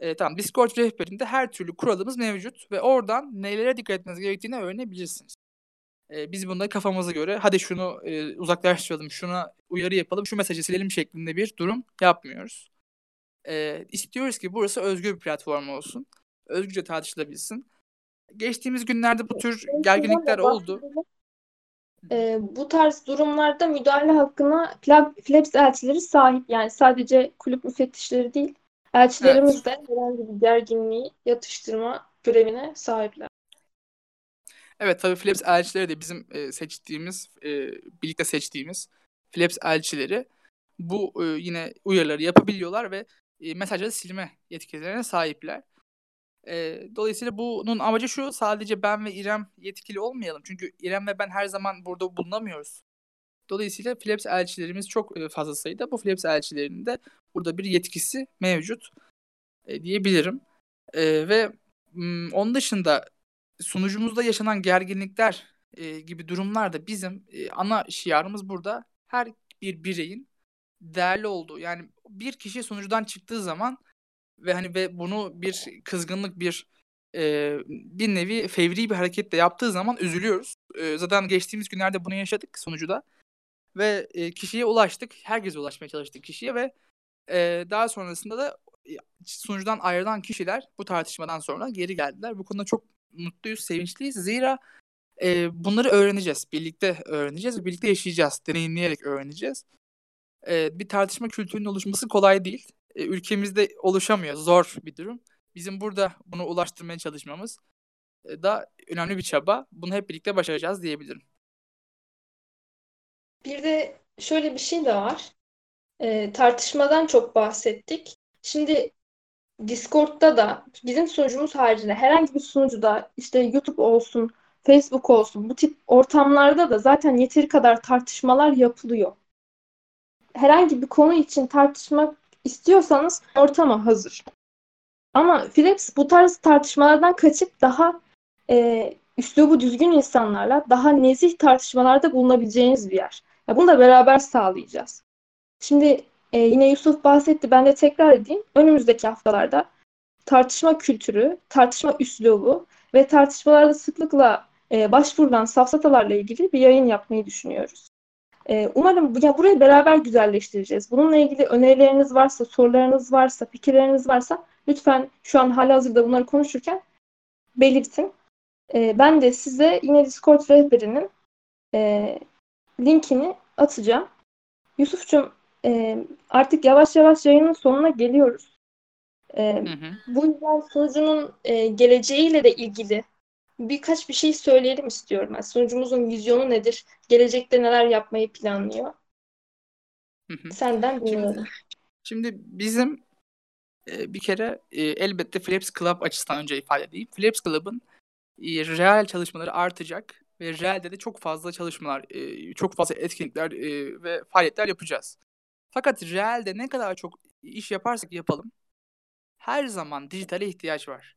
e, tamam Discord rehberinde her türlü kuralımız mevcut ve oradan nelere dikkat etmeniz gerektiğini öğrenebilirsiniz. E, biz bunları kafamıza göre hadi şunu e, uzaklaştıralım, şuna uyarı yapalım, şu mesajı silelim şeklinde bir durum yapmıyoruz. E, istiyoruz ki burası özgür bir platform olsun. Özgürce tartışılabilsin. Geçtiğimiz günlerde bu tür gerginlikler oldu. E, bu tarz durumlarda müdahale hakkına Flaps elçileri sahip. Yani sadece kulüp müfettişleri değil, elçilerimiz evet. de herhangi bir gerginliği yatıştırma görevine sahipler. Evet tabii Philips elçileri de bizim e, seçtiğimiz, e, birlikte seçtiğimiz Philips elçileri bu e, yine uyarıları yapabiliyorlar ve e, mesajları silme yetkilerine sahipler. E, dolayısıyla bunun amacı şu sadece ben ve İrem yetkili olmayalım. Çünkü İrem ve ben her zaman burada bulunamıyoruz. Dolayısıyla Philips elçilerimiz çok fazla sayıda. Bu Philips elçilerinin de burada bir yetkisi mevcut e, diyebilirim. E, ve m, onun dışında sunucumuzda yaşanan gerginlikler e, gibi durumlarda bizim e, ana şiarımız burada her bir bireyin değerli olduğu. Yani bir kişi sunucudan çıktığı zaman ve hani ve bunu bir kızgınlık bir e, bir nevi fevri bir hareketle yaptığı zaman üzülüyoruz. E, zaten geçtiğimiz günlerde bunu yaşadık sunucuda ve e, kişiye ulaştık. Herkese ulaşmaya çalıştık kişiye ve e, daha sonrasında da sunucudan ayrılan kişiler bu tartışmadan sonra geri geldiler. Bu konuda çok mutluyuz, sevinçliyiz. Zira e, bunları öğreneceğiz. Birlikte öğreneceğiz birlikte yaşayacağız. Deneyimleyerek öğreneceğiz. E, bir tartışma kültürünün oluşması kolay değil. E, ülkemizde oluşamıyor. Zor bir durum. Bizim burada bunu ulaştırmaya çalışmamız e, da önemli bir çaba. Bunu hep birlikte başaracağız diyebilirim. Bir de şöyle bir şey de var. E, tartışmadan çok bahsettik. Şimdi Discord'da da bizim sunucumuz haricinde herhangi bir sunucuda işte YouTube olsun, Facebook olsun bu tip ortamlarda da zaten yeteri kadar tartışmalar yapılıyor. Herhangi bir konu için tartışmak istiyorsanız ortama hazır. Ama Philips bu tarz tartışmalardan kaçıp daha e, üslubu düzgün insanlarla daha nezih tartışmalarda bulunabileceğiniz bir yer. Ya bunu da beraber sağlayacağız. Şimdi e, yine Yusuf bahsetti, ben de tekrar edeyim. Önümüzdeki haftalarda tartışma kültürü, tartışma üslubu ve tartışmalarda sıklıkla e, başvurulan safsatalarla ilgili bir yayın yapmayı düşünüyoruz. E, umarım ya burayı beraber güzelleştireceğiz. Bununla ilgili önerileriniz varsa, sorularınız varsa, fikirleriniz varsa lütfen şu an halihazırda bunları konuşurken belirtin. E, ben de size yine Discord rehberinin e, linkini atacağım. Yusuf'cum e, artık yavaş yavaş yayının sonuna geliyoruz. E, hı hı. Bu yüzden sunucunun e, geleceğiyle de ilgili birkaç bir şey söyleyelim istiyorum. Yani sunucumuzun vizyonu nedir? Gelecekte neler yapmayı planlıyor? Hı hı. Senden dinleyelim. Şimdi, şimdi bizim e, bir kere e, elbette Flaps Club açısından önce ifade edeyim. Flaps Club'ın e, real çalışmaları artacak ve realde de çok fazla çalışmalar, e, çok fazla etkinlikler e, ve faaliyetler yapacağız. Fakat realde ne kadar çok iş yaparsak yapalım her zaman dijitale ihtiyaç var.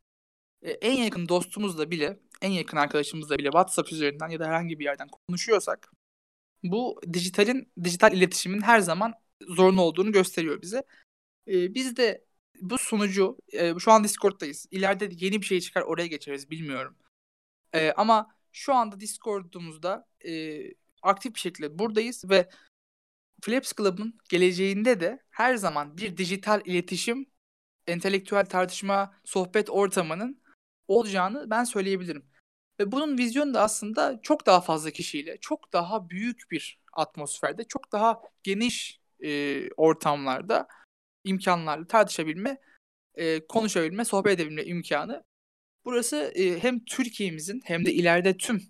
E, en yakın dostumuzla bile, en yakın arkadaşımızla bile WhatsApp üzerinden ya da herhangi bir yerden konuşuyorsak bu dijitalin, dijital iletişimin her zaman zorunlu olduğunu gösteriyor bize. E, biz de bu sunucu, e, şu an Discord'dayız. İleride yeni bir şey çıkar oraya geçeriz bilmiyorum. E, ama şu anda Discord'umuzda e, aktif bir şekilde buradayız ve Flaps Club'ın geleceğinde de her zaman bir dijital iletişim, entelektüel tartışma, sohbet ortamının olacağını ben söyleyebilirim. Ve bunun vizyonu da aslında çok daha fazla kişiyle, çok daha büyük bir atmosferde, çok daha geniş e, ortamlarda, imkanlarla tartışabilme, e, konuşabilme, sohbet edebilme imkanı. Burası e, hem Türkiye'mizin hem de ileride tüm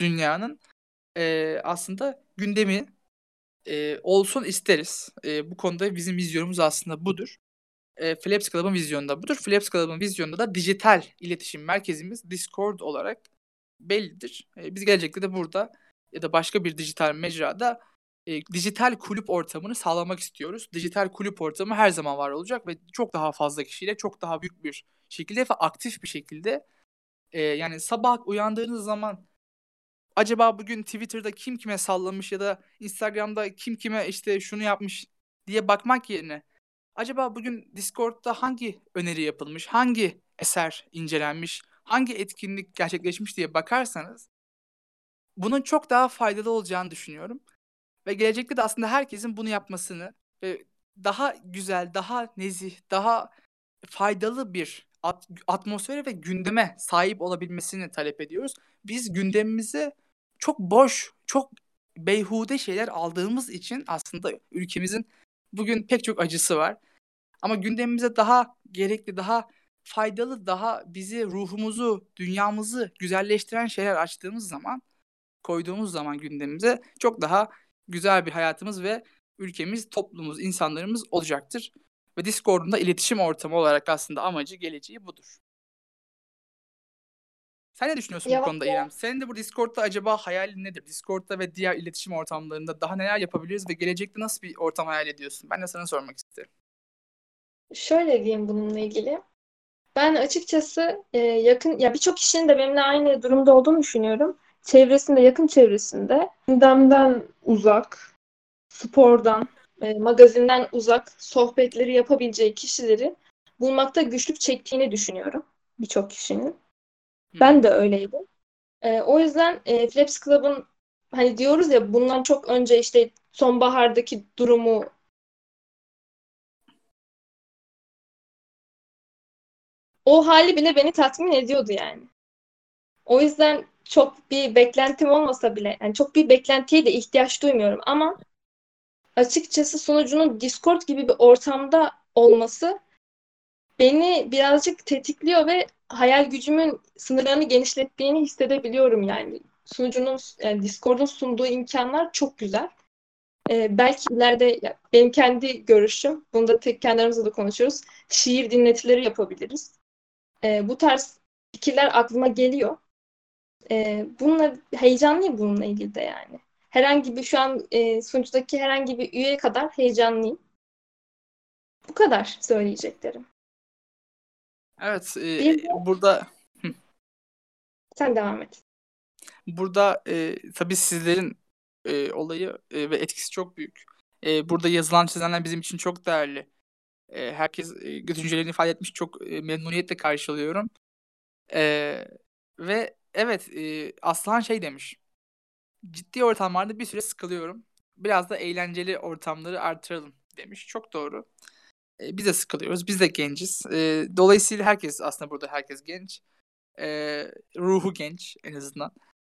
dünyanın e, aslında gündemi e, olsun isteriz. E, bu konuda bizim vizyonumuz aslında budur. E, Flaps Club'ın vizyonu da budur. Flaps Club'ın vizyonunda da dijital iletişim merkezimiz Discord olarak bellidir. E, biz gelecekte de burada ya da başka bir dijital mecrada e, dijital kulüp ortamını sağlamak istiyoruz. Dijital kulüp ortamı her zaman var olacak ve çok daha fazla kişiyle çok daha büyük bir şekilde ve aktif bir şekilde e, yani sabah uyandığınız zaman acaba bugün Twitter'da kim kime sallamış ya da Instagram'da kim kime işte şunu yapmış diye bakmak yerine acaba bugün Discord'da hangi öneri yapılmış, hangi eser incelenmiş, hangi etkinlik gerçekleşmiş diye bakarsanız bunun çok daha faydalı olacağını düşünüyorum. Ve gelecekte de aslında herkesin bunu yapmasını ve daha güzel, daha nezih, daha faydalı bir at- atmosfere ve gündeme sahip olabilmesini talep ediyoruz. Biz gündemimize çok boş, çok beyhude şeyler aldığımız için aslında ülkemizin bugün pek çok acısı var. Ama gündemimize daha gerekli, daha faydalı, daha bizi, ruhumuzu, dünyamızı güzelleştiren şeyler açtığımız zaman, koyduğumuz zaman gündemimize çok daha güzel bir hayatımız ve ülkemiz, toplumumuz, insanlarımız olacaktır. Ve Discord'un da iletişim ortamı olarak aslında amacı, geleceği budur. Sen ne düşünüyorsun Ya bu konuda İrem? Senin de bu Discord'da acaba hayalin nedir? Discord'da ve diğer iletişim ortamlarında daha neler yapabiliriz ve gelecekte nasıl bir ortam hayal ediyorsun? Ben de sana sormak isterim. Şöyle diyeyim bununla ilgili. Ben açıkçası e, yakın ya birçok kişinin de benimle aynı durumda olduğunu düşünüyorum. Çevresinde, yakın çevresinde gündemden uzak, spordan, e, magazinden uzak sohbetleri yapabileceği kişileri bulmakta güçlük çektiğini düşünüyorum birçok kişinin. Ben de öyleydim. E, o yüzden e, Flaps Club'ın hani diyoruz ya bundan çok önce işte sonbahardaki durumu o hali bile beni tatmin ediyordu yani. O yüzden çok bir beklentim olmasa bile yani çok bir beklentiye de ihtiyaç duymuyorum ama açıkçası sunucunun Discord gibi bir ortamda olması beni birazcık tetikliyor ve hayal gücümün sınırlarını genişlettiğini hissedebiliyorum yani. Sunucunun yani Discord'un sunduğu imkanlar çok güzel. Ee, belki ileride benim kendi görüşüm, bunu da tek kendi aramızda da konuşuyoruz. Şiir dinletileri yapabiliriz. Ee, bu tarz fikirler aklıma geliyor. Ee, bununla heyecanlıyım bununla ilgili de yani. Herhangi bir şu an e, sunucudaki herhangi bir üye kadar heyecanlıyım. Bu kadar söyleyeceklerim. Evet, e, Bir de- burada Sen devam et. burada e, tabii sizlerin e, olayı e, ve etkisi çok büyük. E, burada yazılan çizenler bizim için çok değerli. E, herkes e, düşüncelerini ifade etmiş çok e, memnuniyetle karşılıyorum. E, ve evet e, Aslan şey demiş. Ciddi ortamlarda bir süre sıkılıyorum. Biraz da eğlenceli ortamları artıralım demiş. Çok doğru. E, biz de sıkılıyoruz. Biz de genciz. E, dolayısıyla herkes aslında burada herkes genç. E, ruhu genç en azından.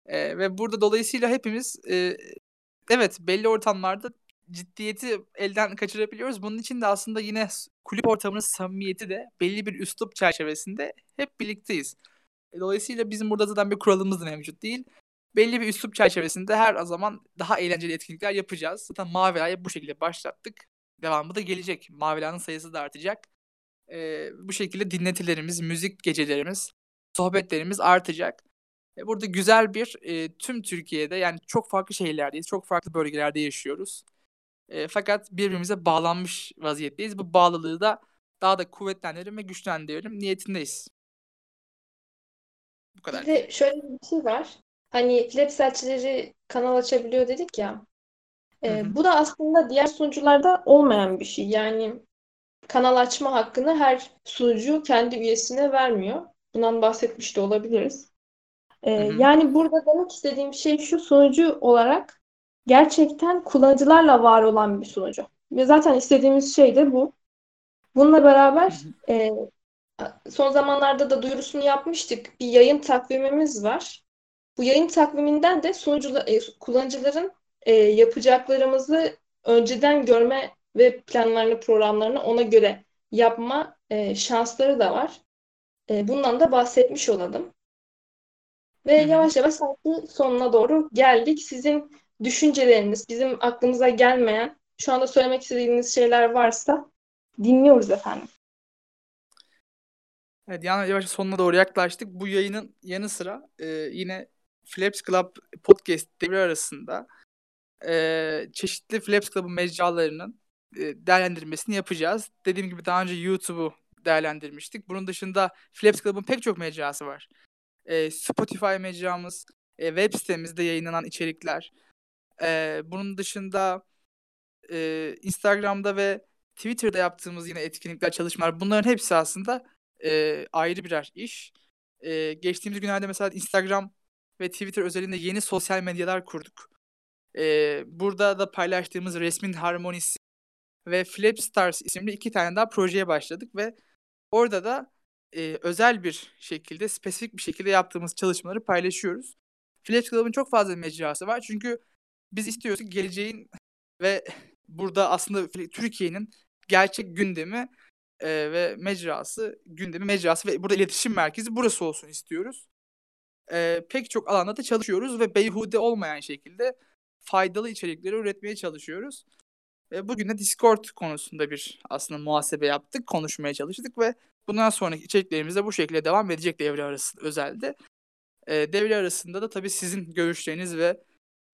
E, ve burada dolayısıyla hepimiz e, evet belli ortamlarda ciddiyeti elden kaçırabiliyoruz. Bunun için de aslında yine kulüp ortamının samimiyeti de belli bir üslup çerçevesinde hep birlikteyiz. E, Dolayısıyla bizim burada zaten bir kuralımız da mevcut değil. Belli bir üslup çerçevesinde her zaman daha eğlenceli etkinlikler yapacağız. Zaten Mavilay'ı bu şekilde başlattık. Devamı da gelecek. Mavilay'ın sayısı da artacak. E, bu şekilde dinletilerimiz, müzik gecelerimiz, sohbetlerimiz artacak. E, burada güzel bir e, tüm Türkiye'de yani çok farklı şehirlerdeyiz, çok farklı bölgelerde yaşıyoruz. E, fakat birbirimize bağlanmış vaziyetteyiz. Bu bağlılığı da daha da kuvvetlendirelim ve güçlendirelim niyetindeyiz. Bu kadar. Bir de şöyle bir şey var. Hani Flaps elçileri kanal açabiliyor dedik ya. Hı. bu da aslında diğer sunucularda olmayan bir şey. Yani kanal açma hakkını her sunucu kendi üyesine vermiyor. Bundan bahsetmiş de olabiliriz. Hı. yani burada demek istediğim şey şu sunucu olarak gerçekten kullanıcılarla var olan bir sunucu. Ve zaten istediğimiz şey de bu. Bununla beraber e, son zamanlarda da duyurusunu yapmıştık. Bir yayın takvimimiz var. Bu yayın takviminden de sunucular, e, kullanıcıların e, yapacaklarımızı önceden görme ve planlarını, programlarını ona göre yapma e, şansları da var. E, bundan da bahsetmiş olalım. Ve yavaş yavaş sanki sonuna doğru geldik. Sizin düşünceleriniz, bizim aklımıza gelmeyen, şu anda söylemek istediğiniz şeyler varsa dinliyoruz efendim. Evet yani yavaş sonuna doğru yaklaştık. Bu yayının yanı sıra e, yine Flaps Club podcast devri arasında e, çeşitli Flaps Club'ın mecralarının e, değerlendirmesini yapacağız. Dediğim gibi daha önce YouTube'u değerlendirmiştik. Bunun dışında Flaps Club'ın pek çok mecrası var. E, Spotify mecramız, e, web sitemizde yayınlanan içerikler. E, bunun dışında e, Instagram'da ve Twitter'da yaptığımız yine etkinlikler, çalışmalar bunların hepsi aslında e, ayrı birer iş. E, geçtiğimiz günlerde mesela Instagram ve Twitter özelinde yeni sosyal medyalar kurduk. E, burada da paylaştığımız resmin harmonisi ve Flapstars isimli iki tane daha projeye başladık ve orada da e, özel bir şekilde, spesifik bir şekilde yaptığımız çalışmaları paylaşıyoruz. Flaps Club'ın çok fazla mecrası var çünkü biz istiyoruz ki geleceğin ve burada aslında Türkiye'nin gerçek gündemi e, ve mecrası, gündemi mecrası ve burada iletişim merkezi burası olsun istiyoruz. E, pek çok alanda da çalışıyoruz ve beyhude olmayan şekilde faydalı içerikleri üretmeye çalışıyoruz. Ve bugün de Discord konusunda bir aslında muhasebe yaptık, konuşmaya çalıştık ve bundan sonraki içeriklerimiz de bu şekilde devam edecek devre arası özelde. E, devre arasında da tabii sizin görüşleriniz ve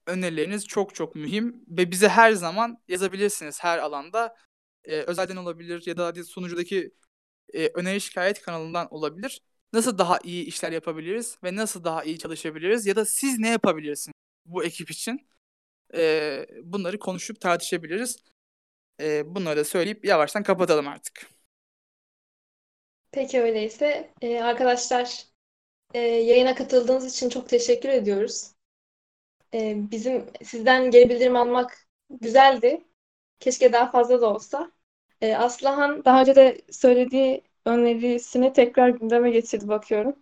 önerileriniz çok çok mühim ve bize her zaman yazabilirsiniz her alanda. E, özelden olabilir ya da sunucudaki e, öneri şikayet kanalından olabilir. Nasıl daha iyi işler yapabiliriz ve nasıl daha iyi çalışabiliriz ya da siz ne yapabilirsiniz bu ekip için? E, bunları konuşup tartışabiliriz. E, bunları da söyleyip yavaştan kapatalım artık. Peki öyleyse e, arkadaşlar e, yayına katıldığınız için çok teşekkür ediyoruz. E, bizim sizden geri bildirim almak güzeldi. Keşke daha fazla da olsa. E, Aslıhan daha önce de söylediği önerisini tekrar gündeme getirdi bakıyorum.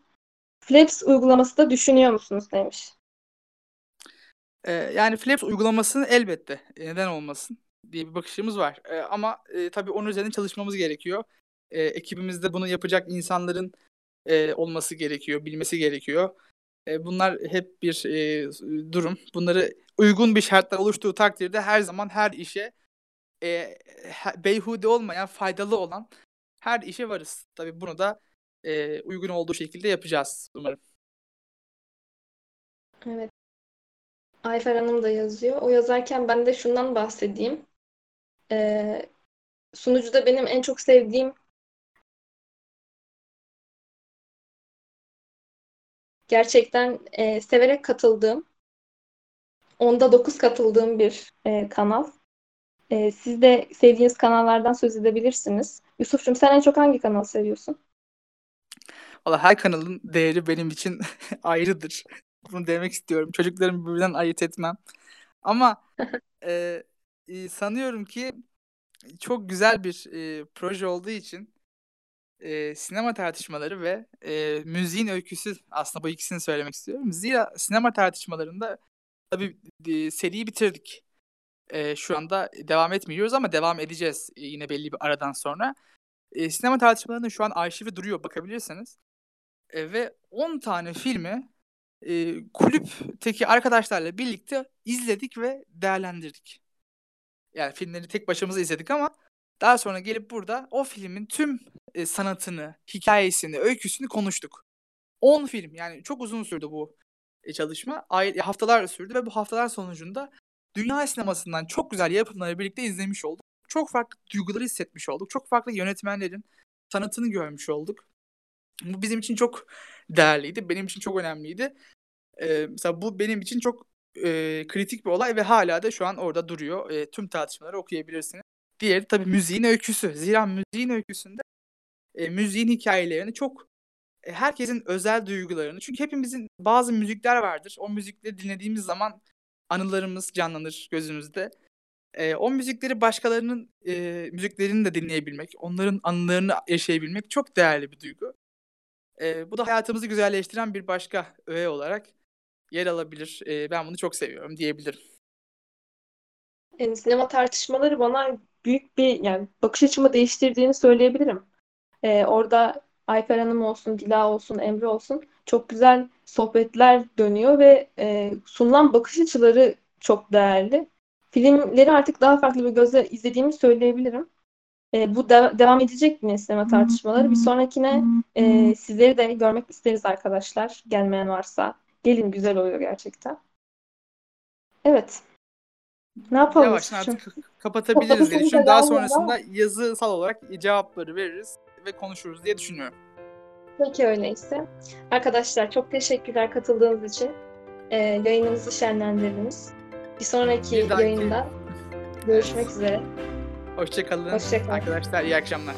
Flaps uygulaması da düşünüyor musunuz demiş. Ee, yani Flaps uygulamasını elbette neden olmasın diye bir bakışımız var. Ee, ama e, tabii onun üzerine çalışmamız gerekiyor. E, ekibimizde bunu yapacak insanların e, olması gerekiyor, bilmesi gerekiyor. E, bunlar hep bir e, durum. Bunları uygun bir şartlar oluştuğu takdirde her zaman her işe e, beyhude olmayan, faydalı olan her işe varız. Tabii bunu da e, uygun olduğu şekilde yapacağız umarım. Evet. Ayfer Hanım da yazıyor. O yazarken ben de şundan bahsedeyim. Ee, sunucuda benim en çok sevdiğim gerçekten e, severek katıldığım, onda dokuz katıldığım bir e, kanal. E, siz de sevdiğiniz kanallardan söz edebilirsiniz. Yusuf'cum sen en çok hangi kanalı seviyorsun? Valla her kanalın değeri benim için ayrıdır. Bunu demek istiyorum. Çocuklarımı birbirinden ayırt etmem. Ama e, e, sanıyorum ki çok güzel bir e, proje olduğu için e, sinema tartışmaları ve e, müziğin öyküsü aslında bu ikisini söylemek istiyorum. Zira sinema tartışmalarında tabii e, seriyi bitirdik. E, şu anda devam etmiyoruz ama devam edeceğiz e, yine belli bir aradan sonra. E, sinema tartışmalarının şu an arşivi duruyor bakabilirsiniz. E, ve 10 tane filmi e, kulüpteki arkadaşlarla birlikte izledik ve değerlendirdik. Yani filmleri tek başımıza izledik ama daha sonra gelip burada o filmin tüm e, sanatını, hikayesini, öyküsünü konuştuk. 10 film yani çok uzun sürdü bu e, çalışma. Ay, haftalar sürdü ve bu haftalar sonucunda dünya sinemasından çok güzel yapımları birlikte izlemiş olduk. Çok farklı duyguları hissetmiş olduk. Çok farklı yönetmenlerin sanatını görmüş olduk. Bu bizim için çok değerliydi. Benim için çok önemliydi. Ee, mesela bu benim için çok e, kritik bir olay ve hala da şu an orada duruyor. E, tüm tartışmaları okuyabilirsiniz. Diğeri tabii müziğin öyküsü. Zira müziğin öyküsünde e, müziğin hikayelerini çok e, herkesin özel duygularını. Çünkü hepimizin bazı müzikler vardır. O müzikleri dinlediğimiz zaman anılarımız canlanır gözümüzde. E, o müzikleri başkalarının e, müziklerini de dinleyebilmek, onların anılarını yaşayabilmek çok değerli bir duygu. E, bu da hayatımızı güzelleştiren bir başka öğe olarak yer alabilir. E, ben bunu çok seviyorum diyebilirim. Yani sinema tartışmaları bana büyük bir yani bakış açımı değiştirdiğini söyleyebilirim. Ee, orada Ayfer Hanım olsun, Dila olsun, Emre olsun çok güzel sohbetler dönüyor ve e, sunulan bakış açıları çok değerli. Filmleri artık daha farklı bir gözle izlediğimi söyleyebilirim. E, bu de- devam edecek yine sinema tartışmaları. Bir sonrakine e, sizleri de görmek isteriz arkadaşlar. Gelmeyen varsa. Gelin güzel oluyor gerçekten. Evet. Ne yapalım? Yusuf'cum? artık kapatabiliriz diye düşünüyorum. Daha sonrasında yazısal olarak cevapları veririz ve konuşuruz diye düşünüyorum. Peki öyleyse. Arkadaşlar çok teşekkürler katıldığınız için. Ee, yayınımızı şenlendirdiniz. Bir sonraki Bir dahaki- yayında görüşmek üzere. Hoşçakalın. Hoşça kalın. Arkadaşlar iyi akşamlar.